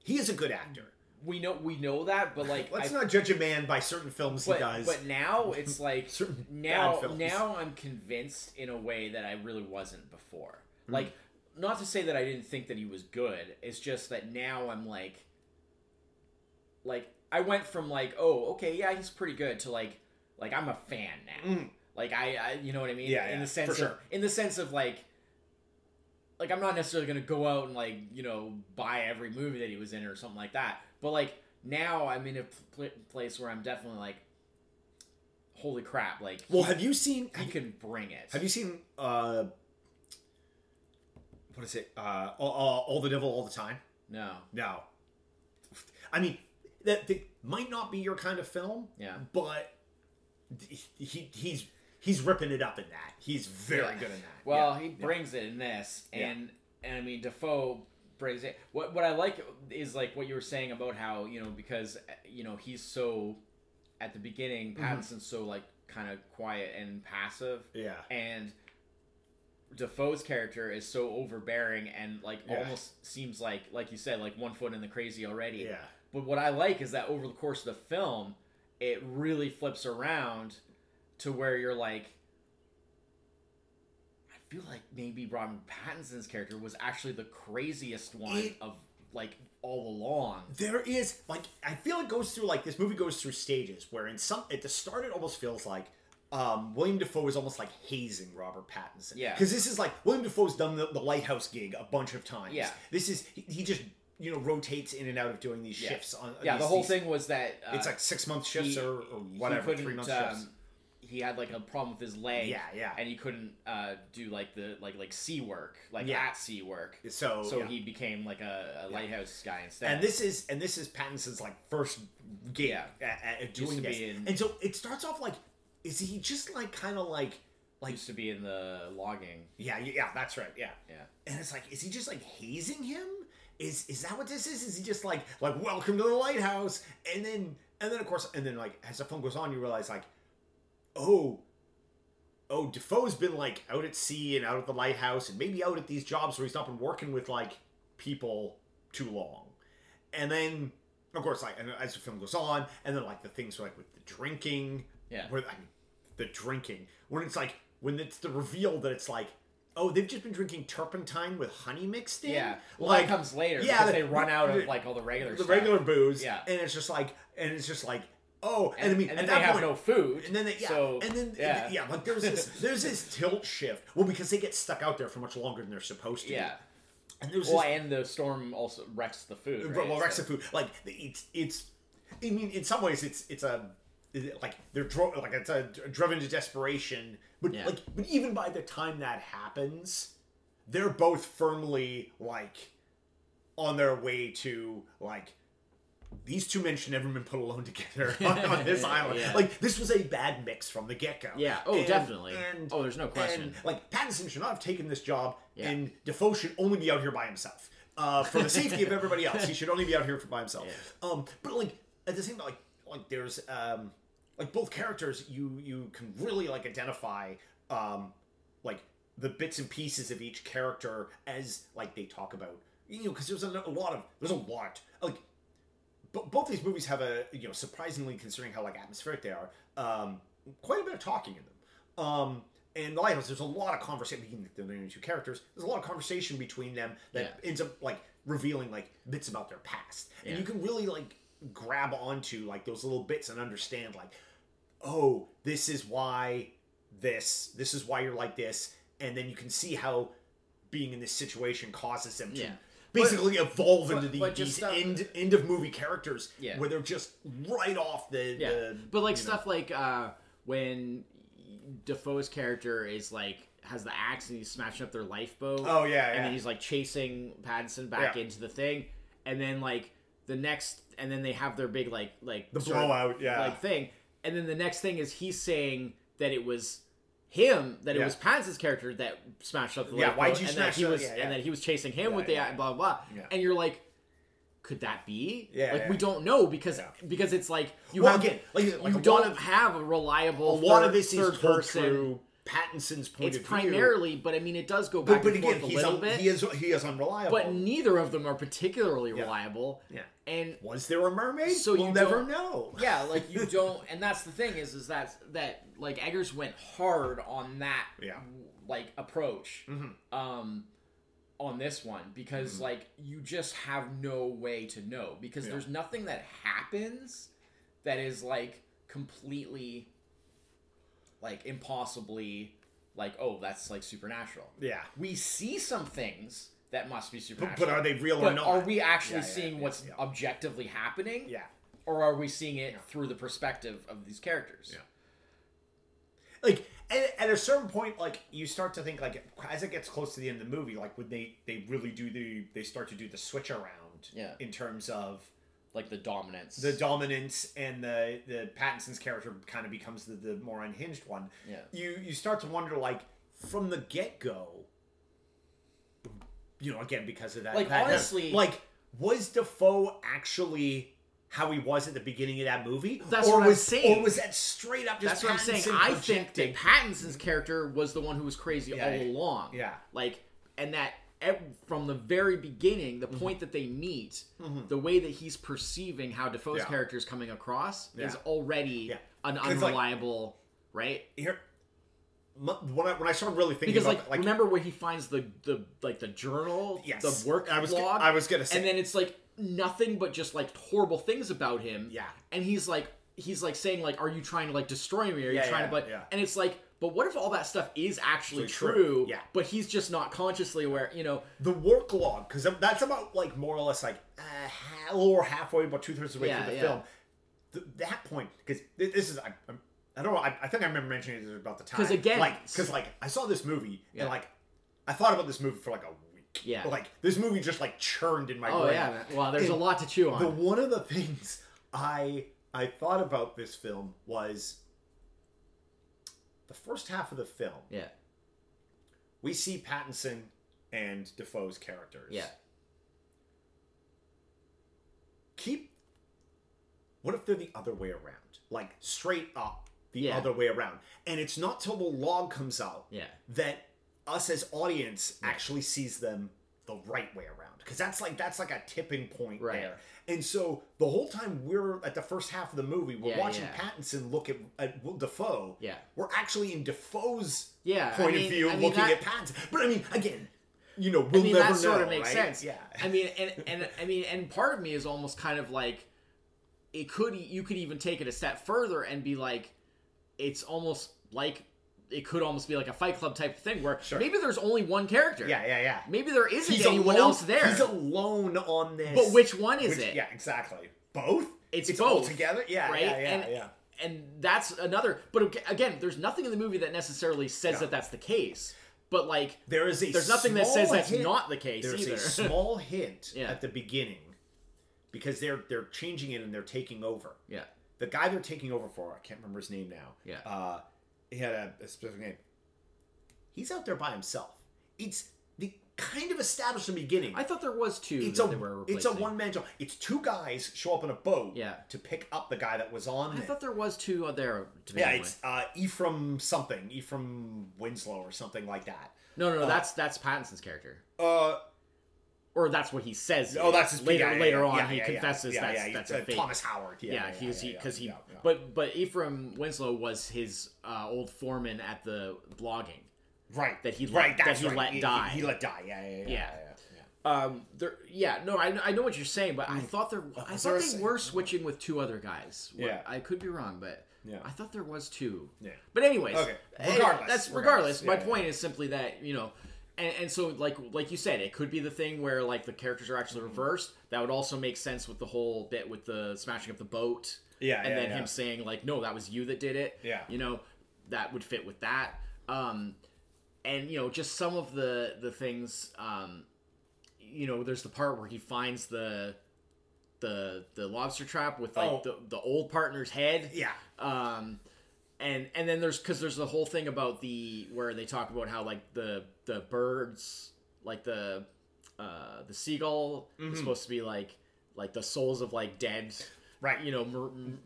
He is a good actor. We know we know that, but like Let's I not judge a man by certain films but, he does. but now it's like Certain now now I'm convinced in a way that I really wasn't before. Hmm. Like not to say that I didn't think that he was good. It's just that now I'm like like I went from like oh okay yeah he's pretty good to like like I'm a fan now. Mm. Like I, I you know what I mean? Yeah, in yeah, the sense for of sure. in the sense of like like I'm not necessarily gonna go out and like you know buy every movie that he was in or something like that. But like now I'm in a pl- place where I'm definitely like, holy crap! Like well, he, have you seen? he can bring it. Have you seen? uh What is it? Uh, all, all, all the devil, all the time. No. No. I mean, that, that might not be your kind of film, Yeah. but he he's he's ripping it up in that. He's very Yeah. good in that. Well, Yeah. he brings it in this, Yeah. and and I mean Dafoe it. What what I like is like what you were saying about how you know because you know he's so at the beginning Mm-hmm. So like kind of quiet and passive, yeah. and Dafoe's character is so overbearing and like Yeah. almost seems like like you said like one foot in the crazy already. Yeah. But what I like is that over the course of the film, it really flips around to where you're like, feel like maybe Robert Pattinson's character was actually the craziest one It- of like all along. There is like I feel it goes through like this movie goes through stages where in some at the start it almost feels like um, William Dafoe is almost like hazing Robert Pattinson. Yeah. Because this is like William Dafoe's done the, the lighthouse gig a bunch of times. Yeah. This is he, he just you know rotates in and out of doing these Yeah. shifts on Yeah, these- the whole these- thing was that uh, It's like six month shifts he- or, or whatever, three month um, shifts. He had like a problem with his leg. Yeah, yeah. And he couldn't uh, do like the like like sea work, like Yeah. at sea work. So, So yeah. he became like a, a lighthouse guy instead. and this is and this is Pattinson's like first gig Yeah. at, at doing this, in- and so it starts off like, is he just like kind of like like used to be in the logging. yeah yeah that's right yeah Yeah. and it's like is he just like hazing him is is that what this is is he just like like welcome to the lighthouse and then and then of course and then like as the film goes on you realize like oh oh dafoe's been like out at sea and out at the lighthouse and maybe out at these jobs where he's not been working with like people too long and then of course like and as the film goes on and then like the things like with the drinking Yeah. where I mean, the drinking when it's like when it's the reveal that it's like oh they've just been drinking turpentine with honey mixed in Yeah, well, like that comes later yeah, because they run out of like all the regular the stuff. regular booze Yeah. and it's just like and it's just like oh, and, I mean, and then that they have point, no food. and then they, yeah, so, and then yeah, yeah, like there's this there's this tilt shift. Well, because they get stuck out there for much longer than they're supposed to. yeah. and there's Well, this and the storm also wrecks the food. well, Right? well, Rex So- of food. Like it's it's. I mean, in some ways, it's it's a like they're dro- like it's a driven to desperation. But Yeah. like, but even by the time that happens, they're both firmly like on their way to like. These two men should never been put alone together on, on this island. Yeah. Like this was a bad mix from the get go. Yeah. Oh, definitely. And, oh, there's no question. And, like Pattinson should not have taken this job, Yeah. and Dafoe should only be out here by himself. Uh, for the safety of everybody else, he should only be out here for by himself. Um, but like at the same time, like like there's um, like both characters, you you can really like identify um, like the bits and pieces of each character as like they talk about you know because there's a, a lot of there's a lot like but both these movies have a you know surprisingly considering how like atmospheric they are um quite a bit of talking in them. Um and the lighthouse there's a lot of conversation between the main two characters. There's a lot of conversation between them that ends up like revealing like bits about their past. And you can really like grab onto like those little bits and understand like oh this is why this this is why you're like this. And then you can see how being in this situation causes them to Yeah. Basically evolve into but- the, but these stuff- end end of movie characters Yeah. where they're just right off the Yeah, the, but like you know- stuff like uh, when Dafoe's character is like has the axe and he's smashing up their lifeboat. Oh, yeah, and yeah. then he's like chasing Pattinson back Yeah. into the thing, and then like the next, and then they have their big like like The of, blowout, yeah. like thing, and then the next thing is he's saying that it was him that it was Pattinson's character that smashed up the Yeah, why'd you and smash that he it? was Yeah, yeah. and that he was chasing him Yeah, with the yeah. blah blah, Yeah. and you're like. Could that be? Yeah, like yeah. we don't know because Yeah. because it's like you well have again like, like you don't of, have a reliable. a lot third, of this is told person. through Pattinson's point It's of view primarily, but I mean, it does go back but and again forth a little un, bit. he is he is unreliable but neither of them are particularly Yeah. reliable. yeah And was there a mermaid So we'll you never know yeah, like you don't, and that's the thing is, is that that like Eggers went hard on that, Yeah. Mm-hmm. like approach, um, on this one because like you just have no way to know because Yeah. there's nothing that happens that is like completely, like impossibly, like oh that's like supernatural. yeah We see some things that must be supernatural. but are they real or not are we actually Yeah, yeah, seeing yeah, what's objectively happening? yeah Or are we seeing it through the perspective of these characters? Yeah. like at, at a certain point like you start to think like as it gets close to the end of the movie like when they they really do the they start to do the switch around Yeah. in terms of Like the dominance. the dominance and the the Pattinson's character kind of becomes the, the more unhinged one Yeah. you you start to wonder like from the get-go you know again because of that Like, that- that- honestly- like was Dafoe actually how he was at the beginning of that movie That's or what I'm was saying. or was that straight up just That's what I'm saying. Pattinson I think projecting? that Pattinson's character was the one who was crazy Yeah, all yeah. along. Yeah. Like, and that ev- from the very beginning, Mm-hmm. the point that they meet, the way that he's perceiving how Dafoe's Yeah. character is coming across is already Yeah. an 'Cause, like- unreliable, right? here when I when I started really thinking Because about like, like remember when he finds the the like the journal, Yes. the work I was log, I was gonna say- and then it's like nothing but just like horrible things about him. Yeah. and he's like he's like saying like, "Are you trying to like destroy me? Are you Yeah, trying yeah, to But yeah. And it's like, but what if all that stuff is actually true? true. Yeah. but he's just not consciously aware. You know, the work log because that's about like more or less like uh, little halfway, about two thirds of the way Yeah, through the yeah. film. Th- that point because this is I, I'm, I don't know I, I think I remember mentioning it about the time. Because again- like because like I saw this movie Yeah. and like I thought about this movie for like a week Yeah. like this movie just like churned in my oh brain yeah, well, there's a lot to chew on. the one of the things I I thought about this film was the first half of the film yeah, we see Pattinson and Dafoe's characters. Yeah, keep what if they're the other way around? Like straight up the Yeah. other way around. And it's not till the log comes out yeah. that us as audience actually sees them the right way around because that's like that's like a tipping point Right. there and so the whole time we're at the first half of the movie we're Yeah, watching yeah. pattinson look at, at Dafoe Yeah. we're actually in Dafoe's Yeah, I point mean- of view I mean, looking that- at pattinson but i mean again you know we'll I mean, never that sort know, of makes right? sense. yeah I mean, and and I mean, and part of me is almost kind of like, it could you could even take it a step further and be like it's almost like it could almost be like a fight club type of thing where Sure. maybe there's only one character Yeah, yeah, yeah. maybe there isn't He's anyone alone, else there He's alone on this. but which one is which- it Yeah, exactly. Both. It's all both, together. Yeah, right? yeah, yeah, And- yeah. and that's another but again there's nothing in the movie that necessarily says No. that that's the case but like There is a there's nothing that says that's hint- not the case There's either a small hint Yeah. at the beginning because they're they're changing it and they're taking over. yeah The guy they're taking over for, I can't remember his name now. Yeah. Uh, he had a, a specific name. He's out there by himself. It's the kind of established in the beginning. i thought there was two it's that a they were it's a replacing. one man job. It's two guys show up in a boat Yeah. to pick up the guy that was on i there. thought there was two there to yeah, it's with. uh, Ephraim something, Ephraim Winslow or something like that. no no no uh, that's that's pattinson's character Uh, or that's what he says. oh, that's his later. yeah, yeah, later yeah, on, yeah, he yeah, confesses yeah, that's yeah, that's a fake. Thomas Howard. Yeah, yeah, yeah, he yeah, because he, yeah, yeah. but but Ephraim Winslow was his uh, old foreman at the blogging. right that he right let- that he right. let He- die. He, let die. Yeah, yeah, yeah. Yeah. yeah, yeah. Um, there, yeah, no, I, I know what you're saying, but I thought there, I was thought they were switching with two other guys. What- Yeah. I could be wrong, but Yeah. I thought there was two. Yeah. But anyways, Okay. Regardless. that's Regardless. regardless. My Yeah, yeah. point is simply that you know, and, and so like like you said, it could be the thing where like the characters are actually Mm-hmm. reversed. That would also make sense with the whole bit with the smashing of the boat. Yeah, and yeah, then yeah. him saying like, "No, that was you that did it." Yeah. you know, that would fit with that. Um, and you know, just some of the the things. Um, you know, there's the part where he finds the the the lobster trap with like Oh. the the old partner's head Yeah. um and and then there's because there's the whole thing about the where they talk about how like the the birds like the uh the seagull is supposed to be like like the souls of like dead Right. you know mar- m-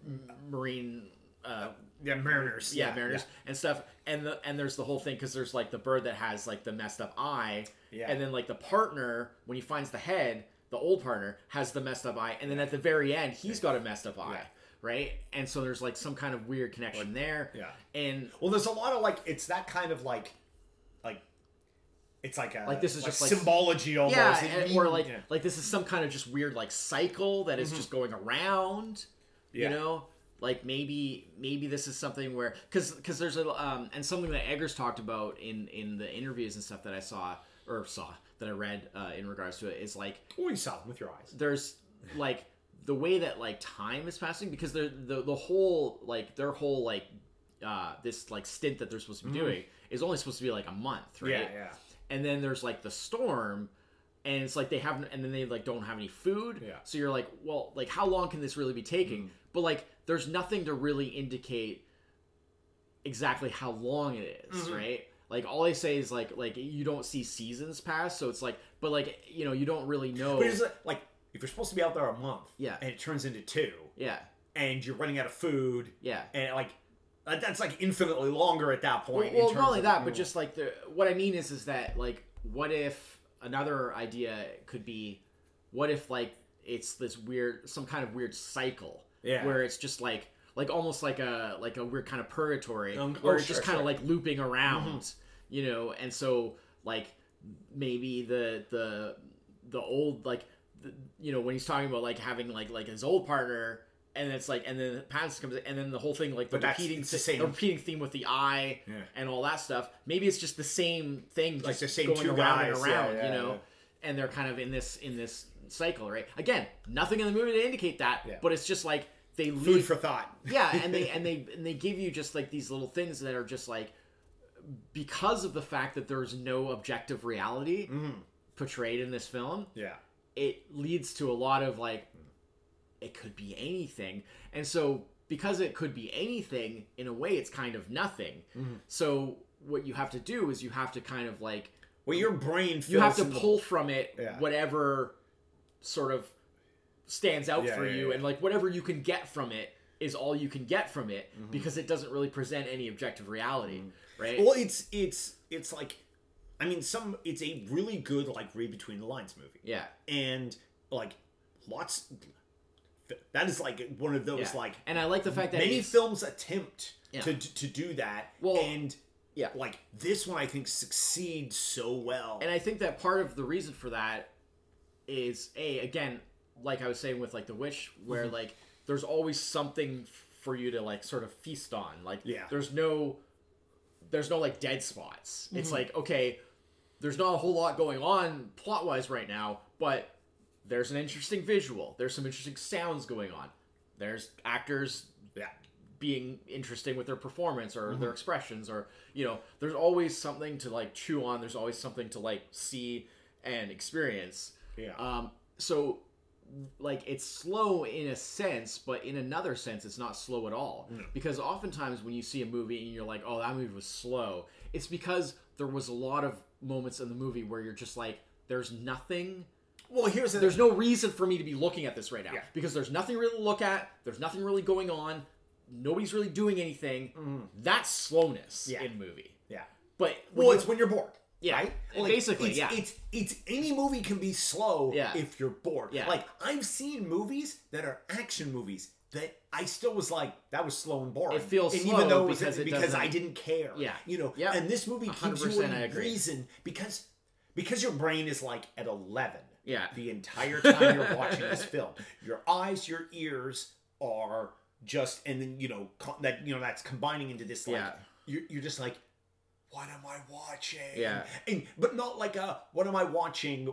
marine uh Yeah, Mariners. yeah, mariners and stuff and the and there's the whole thing because there's like the bird that has like the messed up eye Yeah. and then like the partner when he finds the head the old partner has the messed up eye and then at the very end he's got a messed up eye Yeah. right and so there's like some kind of weird connection there Yeah. and Well, there's a lot of like it's that kind of like like it's like a Like, this is just, like- symbology almost. yeah It and, or like yeah. like this is some kind of just weird like cycle that is just going around Yeah. you know like maybe maybe this is something where because because there's a um and something that eggers talked about in in the interviews and stuff that i saw or saw that i read uh, in regards to it is like Oh, you saw them with your eyes. there's like the way that like time is passing because the the whole like their whole like uh this like stint that they're supposed to be doing is only supposed to be like a month right Yeah, yeah. And then there's like the storm and it's like they haven't and then they like don't have any food. Yeah. so you're like well like how long can this really be taking? But like there's nothing to really indicate exactly how long it is, Mhm. right? Like all they say is like like you don't see seasons pass so it's like but like you know you don't really know. But it's like if you're supposed to be out there a month, Yeah. and it turns into two, yeah. and you're running out of food, yeah. and like that's like infinitely longer at that point. in well not only of, that but just like the what i mean is is that like what if another idea could be what if like it's this weird some kind of weird cycle Yeah. where it's just like like almost like a like a weird kind of purgatory Um, where oh, it's just kind of sure. Mm-hmm. like looping around you know and so like maybe the the the old like the, you know when he's talking about like having like like his old partner and it's like and then Pattinson comes in, and then the whole thing like the But that's- repeating it's the same- the repeating theme with the eye Yeah. and all that stuff maybe it's just the same thing Like just the same going two around and guys, around yeah, you know yeah. and they're kind of in this in this cycle right again nothing in the movie to indicate that Yeah. but it's just like they food leave for thought. yeah and they and they and they give you just like these little things that are just like because of the fact that there's no objective reality Mhm. portrayed in this film Yeah. it leads to a lot of like it could be anything and so because it could be anything in a way it's kind of nothing Mm-hmm. so what you have to do is you have to kind of like Well, your brain. you have to in the- pull from it Yeah. whatever sort of stands out Yeah, for yeah, you and like whatever you can get from it is all you can get from it Mm-hmm. because it doesn't really present any objective reality right Well, it's it's it's like, I mean, some it's a really good like read between the lines movie, yeah and like lots. That is like one of those yeah. like and i like the fact that many films attempt Yeah. to to do that. Well, and yeah. like this one, I think succeeds so well. and I think that part of the reason for that is a again, like I was saying with like The Witch, where Mm-hmm. like there's always something for you to like sort of feast on. Like Yeah. there's no there's no like dead spots. Mm-hmm. It's like okay, there's not a whole lot going on plot wise right now, but there's an interesting visual. There's some interesting sounds going on. There's actors being interesting with their performance or Mm-hmm. their expressions or you know there's always something to like chew on there's always something to like see and experience Yeah. um so like it's slow in a sense but in another sense it's not slow at all because oftentimes when you see a movie and you're like oh that movie was slow it's because there was a lot of moments in the movie where you're just like there's nothing well, here's the there's no reason for me to be looking at this right now Yeah. because there's nothing really to look at. There's nothing really going on. Nobody's really doing anything. That's slowness Mm-hmm. Yeah. in movie. yeah. But when Well, you- it's when you're bored. Yeah, right? basically, it's, yeah. It's it's any movie can be slow Yeah. if you're bored. Yeah. Like I've seen movies that are action movies that I still was like that was slow and boring. It feels and slow even though because it because I didn't care. Yeah. you know. Yep. And this movie keeps you 100% I a agree. reason because because your brain is like at eleven. Yeah. The entire time you're watching this film, your eyes, your ears are just, and then you know co- that you know that's combining into this like Yeah. you're, you're just like what am I watching? Yeah. And but not like a what am I watching?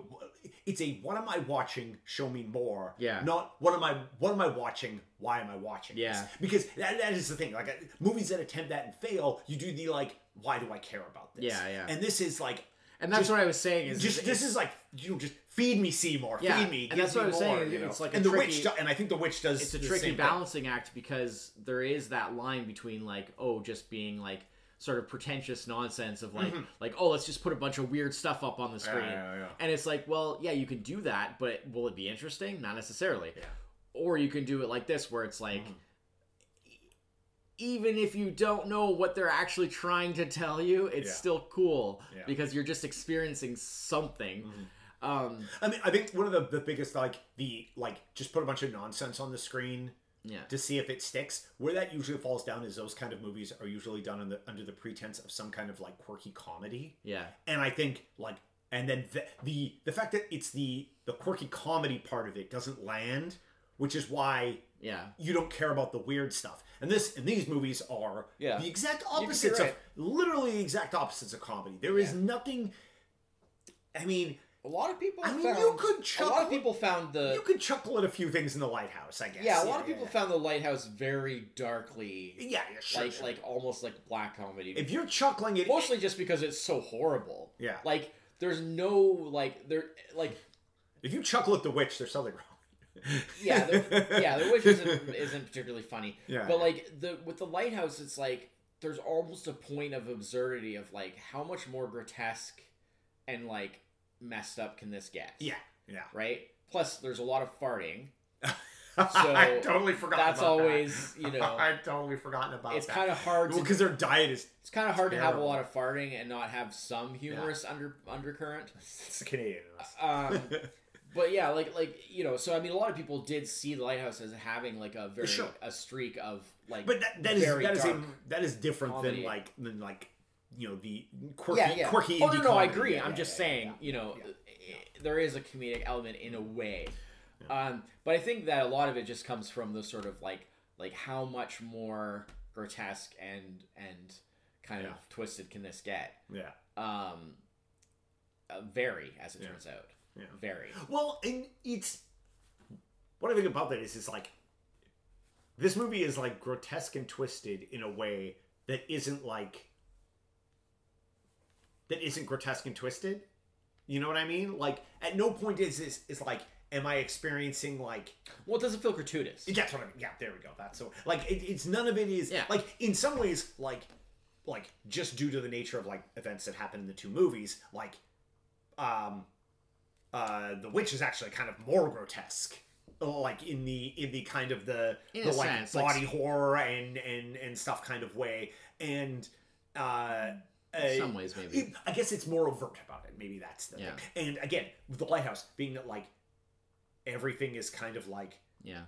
It's a what am I watching? Show me more. Yeah. Not what am I what am I watching? Why am I watching? Yeah. This? Because that, that is the thing. Like movies that attempt that and fail, you do the like why do I care about this? Yeah, yeah. And this is like and that's just- what I was saying is just this is like you know just feed me Seymour, Yeah, feed me, and that's what I was more, saying, you know? it's like a and the tricky- witch, do- and I think the witch does. it's a tricky same thing. balancing act because there is that line between like oh just being like sort of pretentious nonsense of like like oh let's just put a bunch of weird stuff up on the screen Mm-hmm. yeah, yeah. and it's like well yeah you can do that but will it be interesting not necessarily or you can do it like this where it's like Mhm. Even if you don't know what they're actually trying to tell you it's Yeah. still cool Yeah. because you're just experiencing something Mhm. um I mean, I think one of the, the biggest like the like just put a bunch of nonsense on the screen yeah to see if it sticks. Where that usually falls down is those kind of movies are usually done in the, under the pretense of some kind of like quirky comedy. yeah And I think like and then the the, the fact that it's the the quirky comedy part of it doesn't land, which is why yeah you don't care about the weird stuff. And this and these movies are Yeah. the exact opposites right. of literally the exact opposites of comedy. There is Yeah. nothing I mean, A lot of people I mean, found you could chuckle. a lot of people found the you could chuckle at a few things in the lighthouse, I guess. yeah a lot of people yeah. found the lighthouse very darkly Yeah, yeah, sure, like sure. like almost like black comedy if you're chuckling at mostly just because it's so horrible Yeah. like there's no like there like if you chuckle at the witch, there's something wrong. Yeah the, yeah the witch isn't, isn't particularly funny Yeah. but like the with the lighthouse it's like there's almost a point of absurdity of like how much more grotesque and like messed up can this get yeah, yeah. right plus there's a lot of farting I totally forgot. that's about that. always you know I've totally forgotten about it's kind of hard because their diet is it's kind of hard to have a lot of farting and not have some humorous under undercurrent it's Canadian. um but yeah like like you know so i mean a lot of people did see the lighthouse as having like a very Sure. a streak of like But that, that is that is a, that is different comedy. than like than like you know the quirky yeah, yeah. quirky oh no no i agree. Yeah, i'm just saying you know i- there is a comedic element in a way. Um but i think that a lot of it just comes from the sort of like like how much more grotesque and and kind of twisted can this get? Yeah. um uh, very as it turns out Yeah. very Well, and it's what I think about that is is like this movie is like grotesque and twisted in a way that isn't like that isn't grotesque and twisted. You know what I mean? Like at no point is this is like am I experiencing like well it doesn't feel gratuitous that's what I mean. Yeah, there we go. That's so like it, it's none of it is Yeah. like in some ways like like just due to the nature of like events that happen in the two movies, like um uh the witch is actually kind of more grotesque. Like in the in the kind of the In the like sense, like- body horror and and and stuff kind of way. And uh in uh, some ways maybe it- I guess it's more overt about it. Maybe that's the Yeah. thing. And again, with the lighthouse being that like everything is kind of like yeah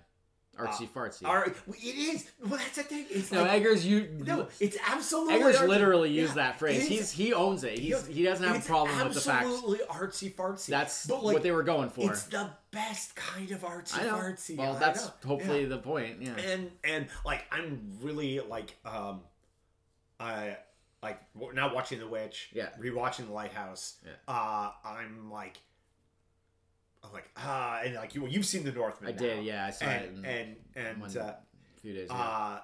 artsy fartsy. Are, it is. Well, that's the thing. It's no, like, Eggers, you no, it's absolutely. Eggers artsy. literally used Yeah, that phrase. He's he owns it. He's he doesn't have a problem with the fact Absolutely artsy fartsy. that's but like, what they were going for. It's the best kind of artsy I know. fartsy. Well, I that's know. hopefully Yeah. the point. Yeah. and and like I'm really like um, I like w- now watching The Witch. Yeah. Rewatching The Lighthouse. Yeah. Uh, I'm like. I'm like ah, and like you, well, you've seen The Northman. I now. did. Yeah, I saw it and in and and one- uh, a few days ago. uh,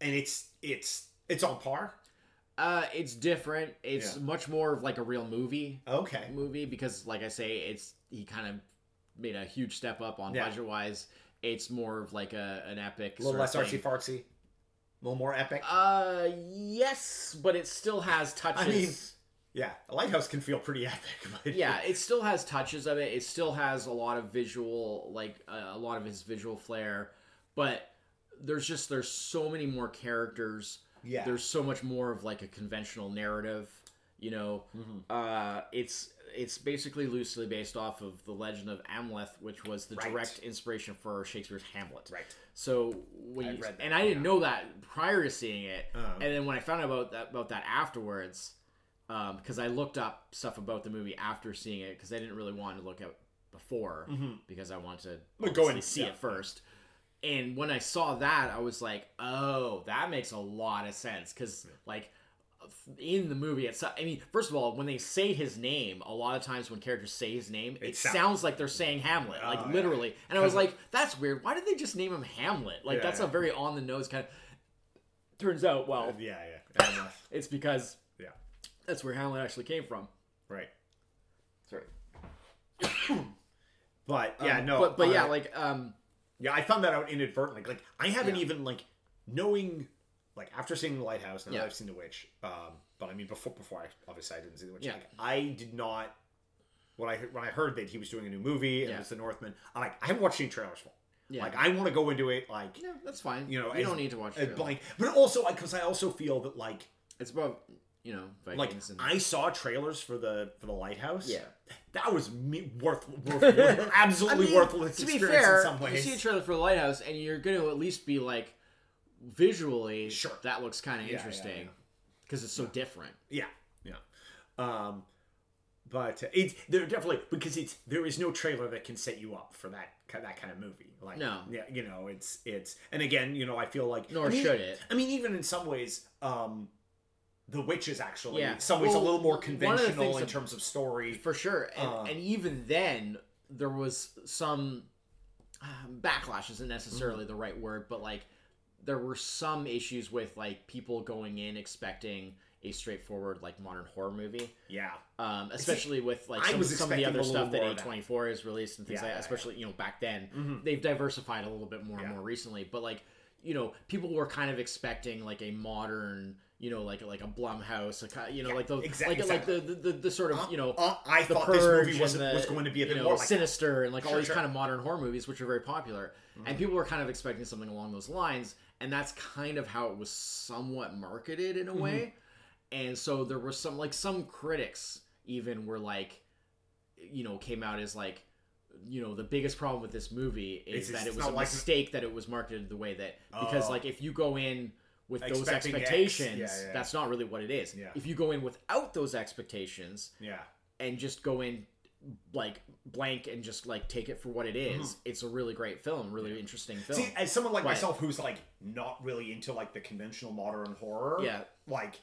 and it's it's it's on par. Uh, it's different. It's Yeah. much more of like a real movie Okay. movie because, like I say, it's he kind of made a huge step up on Yeah. budget wise. It's more of like a an epic. A little less artsy fartsy. A little more epic. Uh, yes, but it still has touches. I mean, yeah, a lighthouse can feel pretty epic. But yeah, it still has touches of it. It still has a lot of visual, like uh, a lot of his visual flair, but there's just there's so many more characters. yeah. There's so much more of like a conventional narrative. You know, Mhm. uh, it's it's basically loosely based off of the Legend of Amleth, which was the Right. direct inspiration for Shakespeare's Hamlet. right. So when I you, read that, and I didn't know that prior to seeing it, Um, and then when I found out about that about that afterwards, because I looked up stuff about the movie after seeing it because I didn't really want to look at before Mhm. because I wanted to go and- see yeah. it first. And when I saw that, I was like, "Oh, that makes a lot of sense." Because like in the movie itself, I mean, first of all, when they say his name, a lot of times when characters say his name, it, It sound- sounds like they're saying Hamlet, like Oh, yeah. literally. And I was like, "That's weird. Why did they just name him Hamlet? Like Yeah, that's yeah. a very on the nose kind of." Turns out, well, yeah, yeah. It's because Yeah. That's where Hamlet actually came from. right. Sorry. But yeah, Um, no. but but yeah, uh, like um, yeah, I found that out inadvertently. Like I haven't Yeah. even like knowing like after seeing the lighthouse. Now Yeah. I've seen the witch. Um, but I mean before before I obviously I didn't see the witch. Yeah. Like, I did not. When I when I heard that he was doing a new movie and Yeah. it was the Northman, I'm like I haven't watched any trailers for. it. yeah, Like I want to go into it like yeah, that's fine. you know, you as- don't need to watch it. blank. But also because I also feel that like It's about you know like and I saw trailers for the for the lighthouse. yeah. that was me, worth, worth, worth absolutely I mean, worthless To be experience fair, in some ways. you see a trailer for the lighthouse, and you're going to at least be like, visually, Sure. that looks kind of Yeah, yeah, interesting yeah. because it's so different. Yeah, yeah. Um, but uh, it's there definitely because it's there is no trailer that can set you up for that that kind of movie. Like No. yeah, you know it's it's and again you know I feel like Nor I mean, should it. I mean even in some ways, um, the witches actually Yeah. in some ways Well, a little more one of the conventional in that- terms of story. For sure, and, Uh. and even then, there was some um, backlash. Isn't necessarily Mm-hmm. the right word, but like there were some issues with like people going in expecting a straightforward like modern horror movie. Yeah, um, especially with like some, some of the other stuff that more of that. A24 has released and things Yeah, like that. Especially you know back then, Mhm. they've diversified a little bit more and more recently. But like you know, people were kind of expecting like a modern, you know, like like a Blumhouse, a ki- you know, Yeah, like the exact- like like the, the the the sort of you know. Uh, I the thought Purge this movie was, the, was going to be a you bit know, more like sinister and like all these sure. kind of modern horror movies, which are very popular, Mm-hmm. and people were kind of expecting something along those lines, and that's kind of how it was somewhat marketed in a Mm-hmm. way, and so there were some like some critics even were like, you know, came out as like. You know the biggest problem with this movie is It's- that it was a like- mistake that it was marketed the way that because Oh. like if you go in with those Expecting expectations, yeah, yeah. that's not really what it is. Yeah. If you go in without those expectations, Yeah, and just go in like blank and just like take it for what it is, it's a really great film, really interesting film. Mm-hmm. See, as someone like But- myself who's like not really into like the conventional modern horror, Yeah. like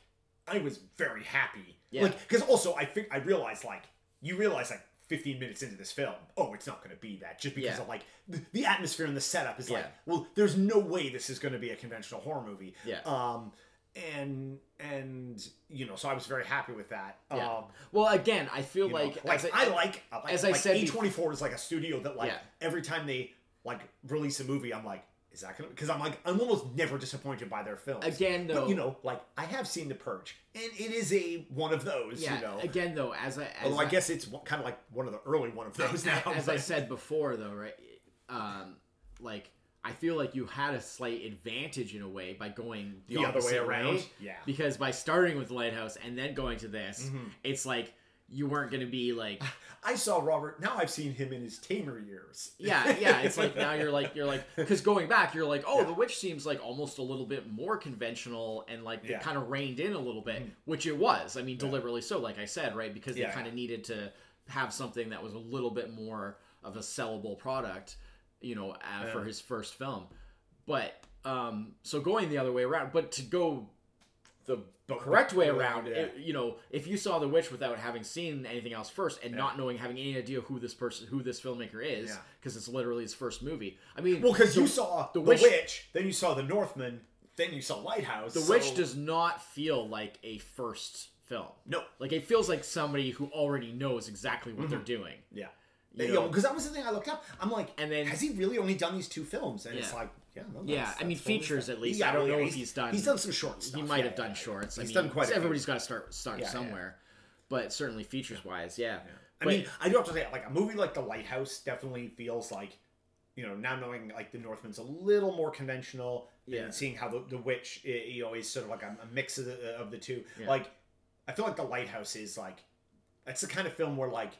I was very happy. Yeah. Like because also I think I realized like you realize like 15 minutes into this film, oh, it's not going to be that just because Yeah. of like the, the atmosphere and the setup is like, well, there's no way this is going to be a conventional horror movie. Yeah. Um, and and you know, so I was very happy with that. Yeah. Um, well, again, I feel you know, like, like as I like, I like as I like said bef- A24 is like a studio that like Yeah. every time they like release a movie, I'm like, is that gonna? Because I'm like, I'm almost never disappointed by their films. Again, though- but, you know, like I have seen The Purge, and it is a one of those. yeah, you know, again though, as I as although I, I guess it's kind of like one of the early one of those now. as I said before, though, right? Um, like I feel like you had a slight advantage in a way by going the, The other way around. Yeah. Because by starting with Lighthouse and then going to this, Mhm. it's like you weren't going to be like I saw Robert. Now I've seen him in his tamer years. yeah yeah it's like now you're like you're like because going back you're like oh the witch seems like almost a little bit more conventional and like Yeah. it kind of reined in a little bit Mhm. which it was i mean deliberately so like i said right because Yeah, they kind of needed to have something that was a little bit more of a sellable product you know uh, for his first film but um so going the other way around but to go the The- correct way around yeah. it- you know if you saw the witch without having seen anything else first and Yeah. not knowing having any idea who this person who this filmmaker is Yeah. because it's literally his first movie i mean Well, because you saw the the, Witch- witch, then you saw the Northman, then you saw Lighthouse. the so- witch does not feel like a first film no. like it feels like somebody who already knows exactly what they're mm-hmm. doing Yeah. You You know? know, because that was the thing I looked up. I'm like, And then- has he really only done these two films? And it's like, yeah, no, Yeah, that's- I mean, totally features at least. Yeah, I don't well, know if he's done- He's done some short stuff. he might yeah, have done shorts. I He's mean, done quite everybody's got to start start somewhere, but certainly features wise, yeah. I But- mean, I do have to say, like a movie like The Lighthouse definitely feels like, you know, now knowing like The Northman's a little more conventional, Yeah. and seeing how the, the Witch, i- you know, is sort of like a, a mix of the, of the two. Like, I feel like The Lighthouse is like, it's the kind of film where like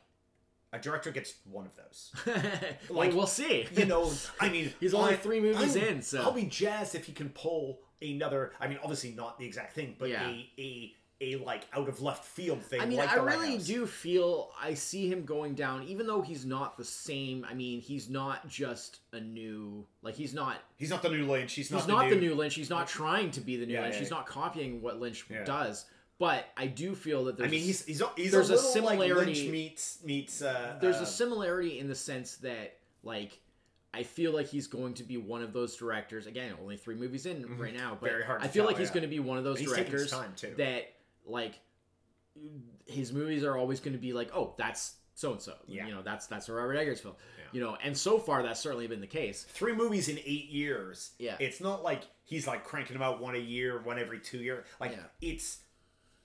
a director gets one of those. Like, we'll see. You know, I mean, He's only I- three movies I'm- in, so I'll be jazzed if he can pull another. I mean, obviously not the exact thing, but Yeah. a a a like out of left field thing. I mean, like I The really Lighthouse. do feel I see him going down, even though he's not the same. I mean, he's not just a new like he's not He's not the new Lynch. He's not, he's not the new Lynch. He's not trying to be the new Yeah, Lynch. yeah, He's not copying what Lynch does. But I do feel that I there's mean, a- he's he's he's there's a, a similarity- Like Lynch meets meets. Uh, there's uh, a similarity in the sense that like I feel like he's going to be one of those directors. Again, only three movies in right now, but Mm-hmm. Very hard I feel tell, like he's yeah. going to be one of those He's taking his directors that like his movies are always going to be like, oh, that's so and so. You know, that's that's a Robert Eggers film. Yeah. You know, and so far that's certainly been the case. three movies in eight years. Yeah. it's not like he's like cranking them out one a year, one every two years. Like Yeah. it's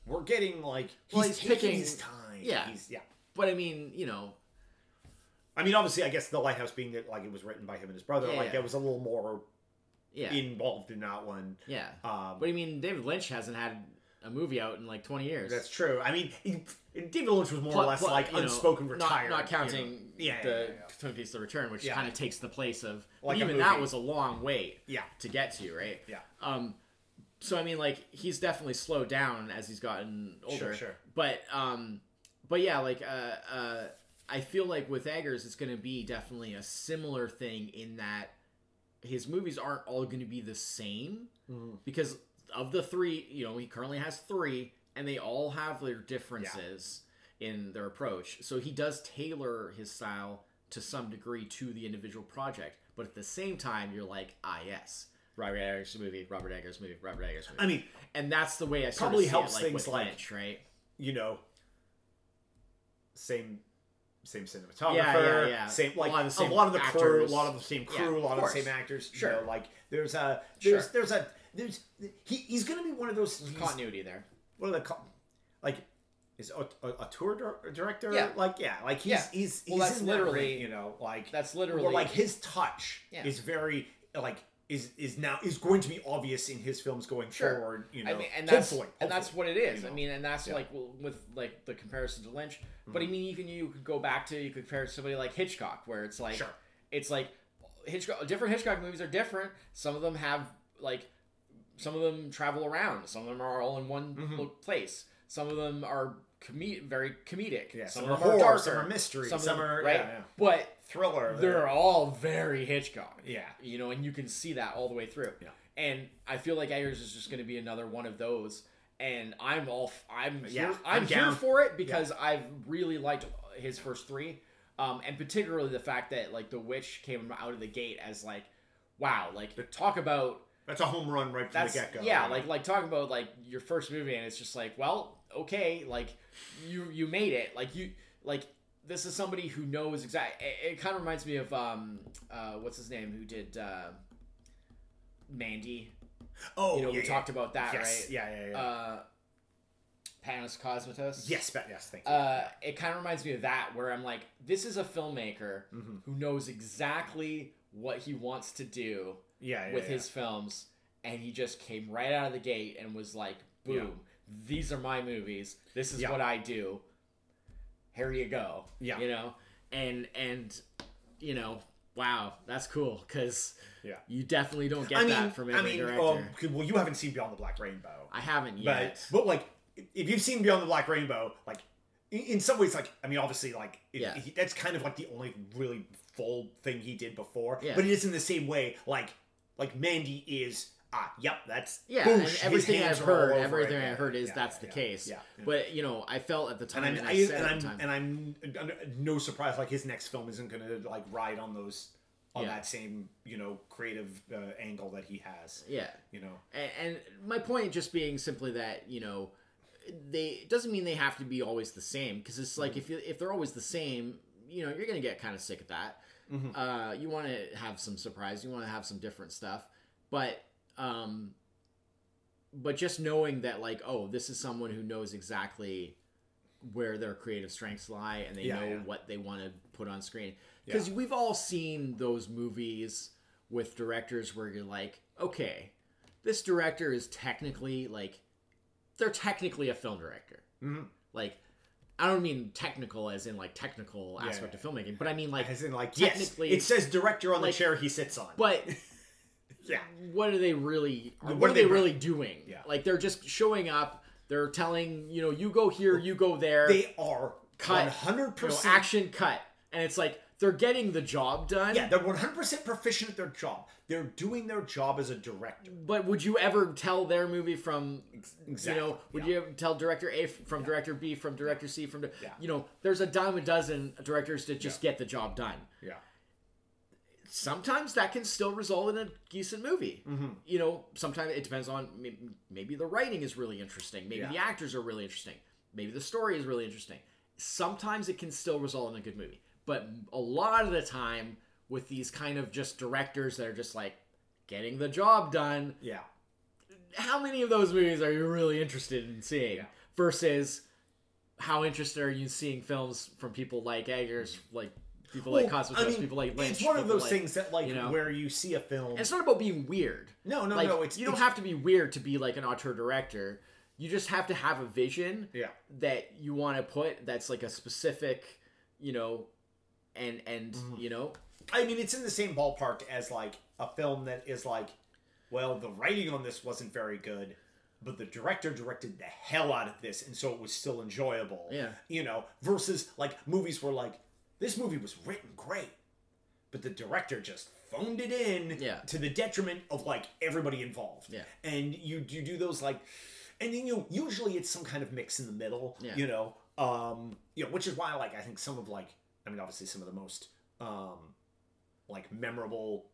we're getting like he's, Well, he's taking picking- his time. yeah. he's, yeah. But I mean, you know, I mean, obviously, I guess the Lighthouse being that like it was written by him and his brother, Yeah, like yeah. was a little more yeah, involved in that one. yeah. Um, But I mean, David Lynch hasn't had a movie out in like 20 years. that's true. I mean, he, David Lynch was more or less like you know, unspoken not- retired. Not, you know. counting Yeah, the yeah, yeah, yeah. Twin Peaks: The Return, which kind of takes the place of. Like even that was a long wait Yeah, to get to, right? yeah. Um, so I mean, like he's definitely slowed down as he's gotten older. Sure, sure. But um, but yeah, like uh, uh, I feel like with Eggers, it's going to be definitely a similar thing in that his movies aren't all going to be the same Mm-hmm. because of the three, you know, he currently has three, and they all have their differences in their approach. So he does tailor his style to some degree to the individual project, but at the same time, you're like, ah, yes, Robert Eggers movie, Robert Eggers movie, Robert Eggers movie. I mean, and that's the way I sort Probably of helps it, like, things with like- Lynch, right? you know, same same cinematographer, Yeah, yeah, yeah. same A like lot of the same a lot of the crew, a lot of the same crew, of a lot of the same actors. Sure. You know, like there's a there's Sure. there's a there's he, he's gonna be one of those he's- Continuity there. what are the? Like is a, a, auteur director? Yeah. Like yeah, like he's Yeah. he's Well, he's that's literally- you know like That's literally like his touch Yeah. is very like is is now is going to be obvious in his films going Sure. forward. You know, I mean, and that's hopefully, and that's what it is. you know. I mean, and that's Yeah. like well, with like the comparison to Lynch. But I mean, even you could go back to you could compare it to somebody like Hitchcock, where it's like Sure. it's like Hitchcock. Different Hitchcock movies are different. Some of them have like some of them travel around. Some of them are all in one Mhm. place. Some of them are com- very comedic. Yeah, some, some, are horror, are some are mystery, Some some, are right. yeah, yeah. But thriller. they're all very Hitchcock. yeah. You know, and you can see that all the way through. Yeah. And I feel like Eggers is just going to be another one of those. And I'm all f- I'm Yeah, here, I'm, I'm here for it because I've really liked his first three, um, and particularly the fact that like the witch came out of the gate as like, wow, like talk about That's a home run right from the get go. yeah, like like talking about like your first movie, and it's just like, well, okay, like you you made it, like you like this is somebody who knows exactly. It, it kind of reminds me of um uh what's his name who did uh Mandy. oh, you know, yeah, we yeah. talked about that, yes, right? yeah, yeah, yeah. Uh, Panos Cosmatos. yes, but yes, thank you. Uh, it kind of reminds me of that, where I'm like, this is a filmmaker Mhm. who knows exactly what he wants to do yeah, yeah, with yeah. his films, and he just came right out of the gate and was like, "Boom. These are my movies. This is Yeah. what I do." here you go. Yeah. you know, and and you know, wow, that's cool because Yeah. you definitely don't get I mean, that from I mean, director. um, well, you haven't seen Beyond the Black Rainbow, I haven't yet. but like, if you've seen Beyond the Black Rainbow, like, in, in some ways, like, I mean, obviously, like, it, Yeah. he, that's kind of like the only really full thing he did before. Yeah. But it is in the same way, like, like Mandy is. Ah, yep, that's yeah, boosh, everything I've heard, everything I've heard is Yeah, that's yeah, the yeah, case. Yeah. But you know, I felt at the time, and and, I'm, I, I, said and I'm, time, and I'm, I'm no surprise like his next film isn't gonna like ride on those on that same you know creative uh, angle that he has. yeah, You know, and, and my point just being simply that you know they it doesn't mean they have to be always the same because it's like if you if they're always the same you know you're gonna get kind of sick of that Mhm. uh you want to have some surprise you want to have some different stuff but um but just knowing that like oh this is someone who knows exactly where their creative strengths lie and they Yeah, know yeah. what they want to put on screen because we've all seen those movies with directors where you're like okay this director is technically like they're technically a film director Mhm. like i don't mean technical as in like technical Yeah, aspect yeah. of filmmaking but i mean like as in like yes, it says director on like- the chair he sits on. but yeah, what are they really What what, are they they- really doing Yeah. like they're just showing up they're telling you know you go here you go there they are Cut. hundred you know, percent. action cut and it's like they're getting the job done Yeah, they're one hundred percent proficient at their job. They're doing their job as a director. but would you ever tell their movie from Exactly. you know would yeah. you tell director a from director b from director c from Yeah. you know there's a dime a dozen directors to just get the job done Yeah. Sometimes that can still result in a decent movie Mm-hmm. you know sometimes it depends on maybe the writing is really interesting maybe Yeah. the actors are really interesting maybe the story is really interesting sometimes it can still result in a good movie but a lot of the time with these kind of just directors that are just like getting the job done Yeah. how many of those movies are you really interested in seeing Yeah. versus how interested are you in seeing films from people like Eggers, like people like Well, Cosmos, people like Lynch? it's one of those like- things that like you know. where you see a film. And it's not about being weird. no, no, like no. It's you don't have to be weird to be like an auteur director. You just have to have a vision Yeah. that you want to put that's like a specific, you know, and and Mm-hmm. you know, I mean, it's in the same ballpark as like a film that is like, well, the writing on this wasn't very good, but the director directed the hell out of this, and so it was still enjoyable. Yeah. You know, versus like movies where like this movie was written great, but the director just phoned it in Yeah. to the detriment of like everybody involved. Yeah. And you you do those like, and then you know, usually it's some kind of mix in the middle. Yeah. You know, um, you know, which is why like I think some of like I mean obviously some of the most um like memorable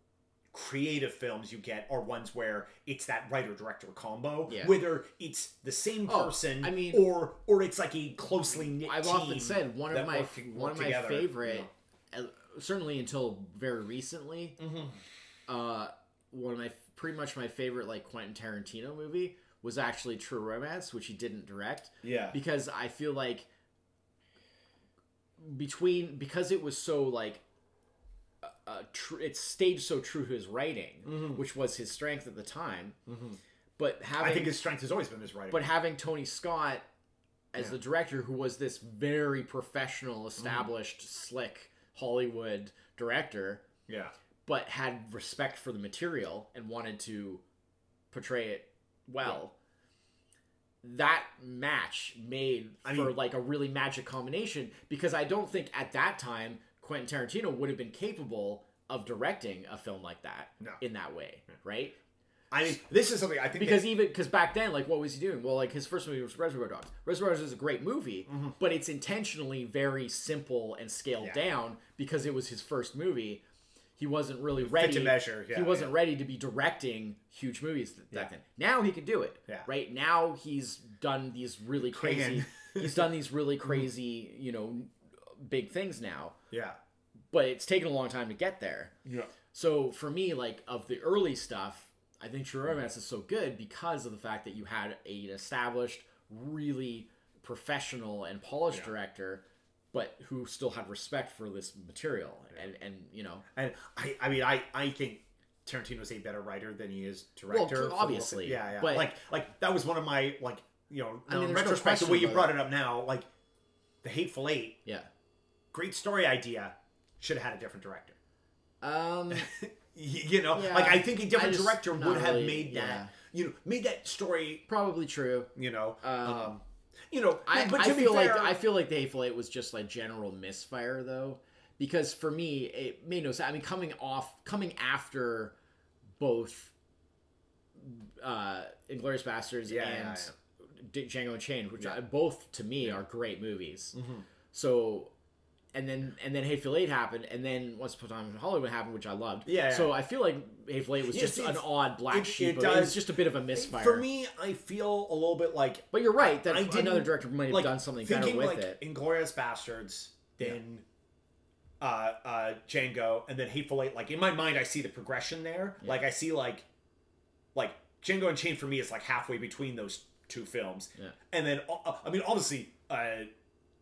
creative films you get are ones where it's that writer director combo Yeah. whether it's the same Oh, person I mean- or or it's like a closely knit I've often said one of my work- one work of my together, favorite, uh, certainly until very recently, Mhm. uh, one of my pretty much my favorite like Quentin Tarantino movie was actually True Romance, which he didn't direct yeah because I feel like between because it was so like uh, uh, tr- it stayed so true to his writing, which was his strength at the time. But having Mm-hmm. I think his strength has always been his writing but having Tony Scott as Yeah. the director, who was this very professional, established, slick Hollywood director, yeah but had respect for the material and wanted to portray it well. That match made I for mean- like a really magic combination because I don't think at that time Quentin Tarantino would have been capable of directing a film like that No. in that way, right? I mean this is something I think because even because back then like what was he doing well like his first movie was reservoir dogs reservoir dogs is a great movie mm-hmm. but it's intentionally very simple and scaled Yeah. down because it was his first movie he wasn't really ready to measure, yeah, he wasn't ready to be directing huge movies back Yeah. then now he could do it Yeah. right now he's done these really crazy he's done these really crazy you know big things now yeah but it's taken a long time to get there yeah so for me, like of the early stuff, I think True Romance is so good because of the fact that you had a, an established, really professional and polished Yeah. director, but who still had respect for this material, and and you know, and I I mean I I think Tarantino's a better writer than he is director. the- obviously, yeah, yeah. but- like, like that was one of my like, you know, I mean, in there's no retrospect, the way you brought it up now, like the Hateful Eight, Yeah. Great story idea, should have had a different director. Um. You know, Yeah. like I think a different director would have really- made yeah. that. You know, made that story. Probably true. You know, Um, um, you know, I, but I feel fair, like I feel like the Hateful Eight was just like general misfire though, because for me it made no sense. I mean, coming off, coming after both uh, Inglourious Basterds Yeah, and yeah, D- Django Unchained, which Yeah. I, both to me are great movies. Mhm. So. And then and then Hateful Eight happened, and then Once Upon a Time in Hollywood happened, which I loved. Yeah, yeah. So I feel like Hateful Eight was Yes, just it's- an odd black it- sheep. it It, was just a bit of a misfire. for me, I feel a little bit like but you're right that I didn't- another director might have like done something better thinking with like it. Inglourious Basterds, then uh, uh, Django, and then Hateful Eight. Like in my mind, I see the progression there. Like I see like like Django Unchained for me is like halfway between those two films, Yeah. and then uh, I mean obviously. Uh,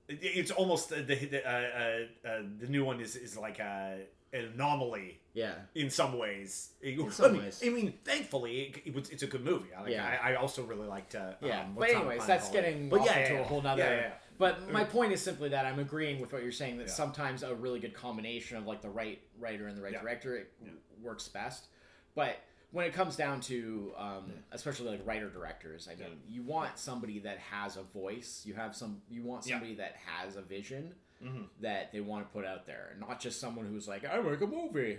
it's almost uh, the the, uh, uh, uh, the new one is is like a, an anomaly Yeah. in some ways. In some I mean, ways. I mean, thankfully, it, it was, it's a good movie. I, like, Yeah. I, I also really liked. Uh, Yeah, um, but anyways, that's getting But yeah, into yeah, a whole nother. Yeah, yeah. But my point is simply that I'm agreeing with what you're saying. That sometimes a really good combination of like the right writer and the right director it works best. But when it comes down to, um, especially like writer directors, I mean, you want somebody that has a voice. You have some. You want Yeah. somebody that has a vision Mhm. that they want to put out there, not just someone who's like, I make a movie.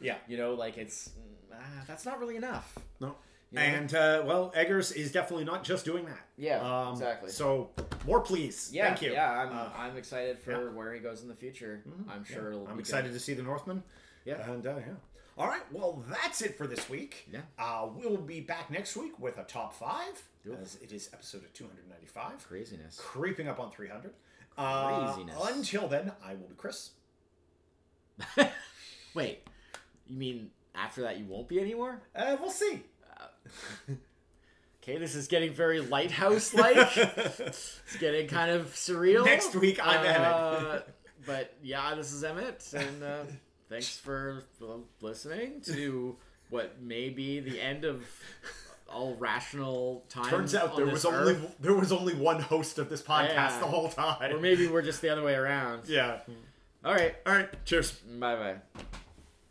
Yeah. You know, like it's mm, ah, that's not really enough. No. You know? And uh, well, Eggers is definitely not just doing that. Yeah, Um, exactly. So more, please. Yeah, Thank you. Yeah, I'm, Uh, I'm excited for yeah. where he goes in the future. I'm yeah. sure it'll. I'm excited to see the Northman. Yeah. And uh, yeah. All right. Well, that's it for this week. Yeah. Uh, we'll be back next week with a top five, as it is episode of 295, Craziness. creeping up on 300. Uh, Craziness. until then, I will be Chris. Wait, you mean after that you won't be anymore? Uh, we'll see. Okay, this is getting very lighthouse like. it's getting kind of surreal. Next week, I'm uh, Emmett. but yeah, this is Emmett, and uh, thanks for listening to what may be the end of all rational time. Turns out there was only there was only one host of this podcast Yeah. the whole time. or maybe we're just the other way around. yeah. All right, All right. Cheers. bye bye.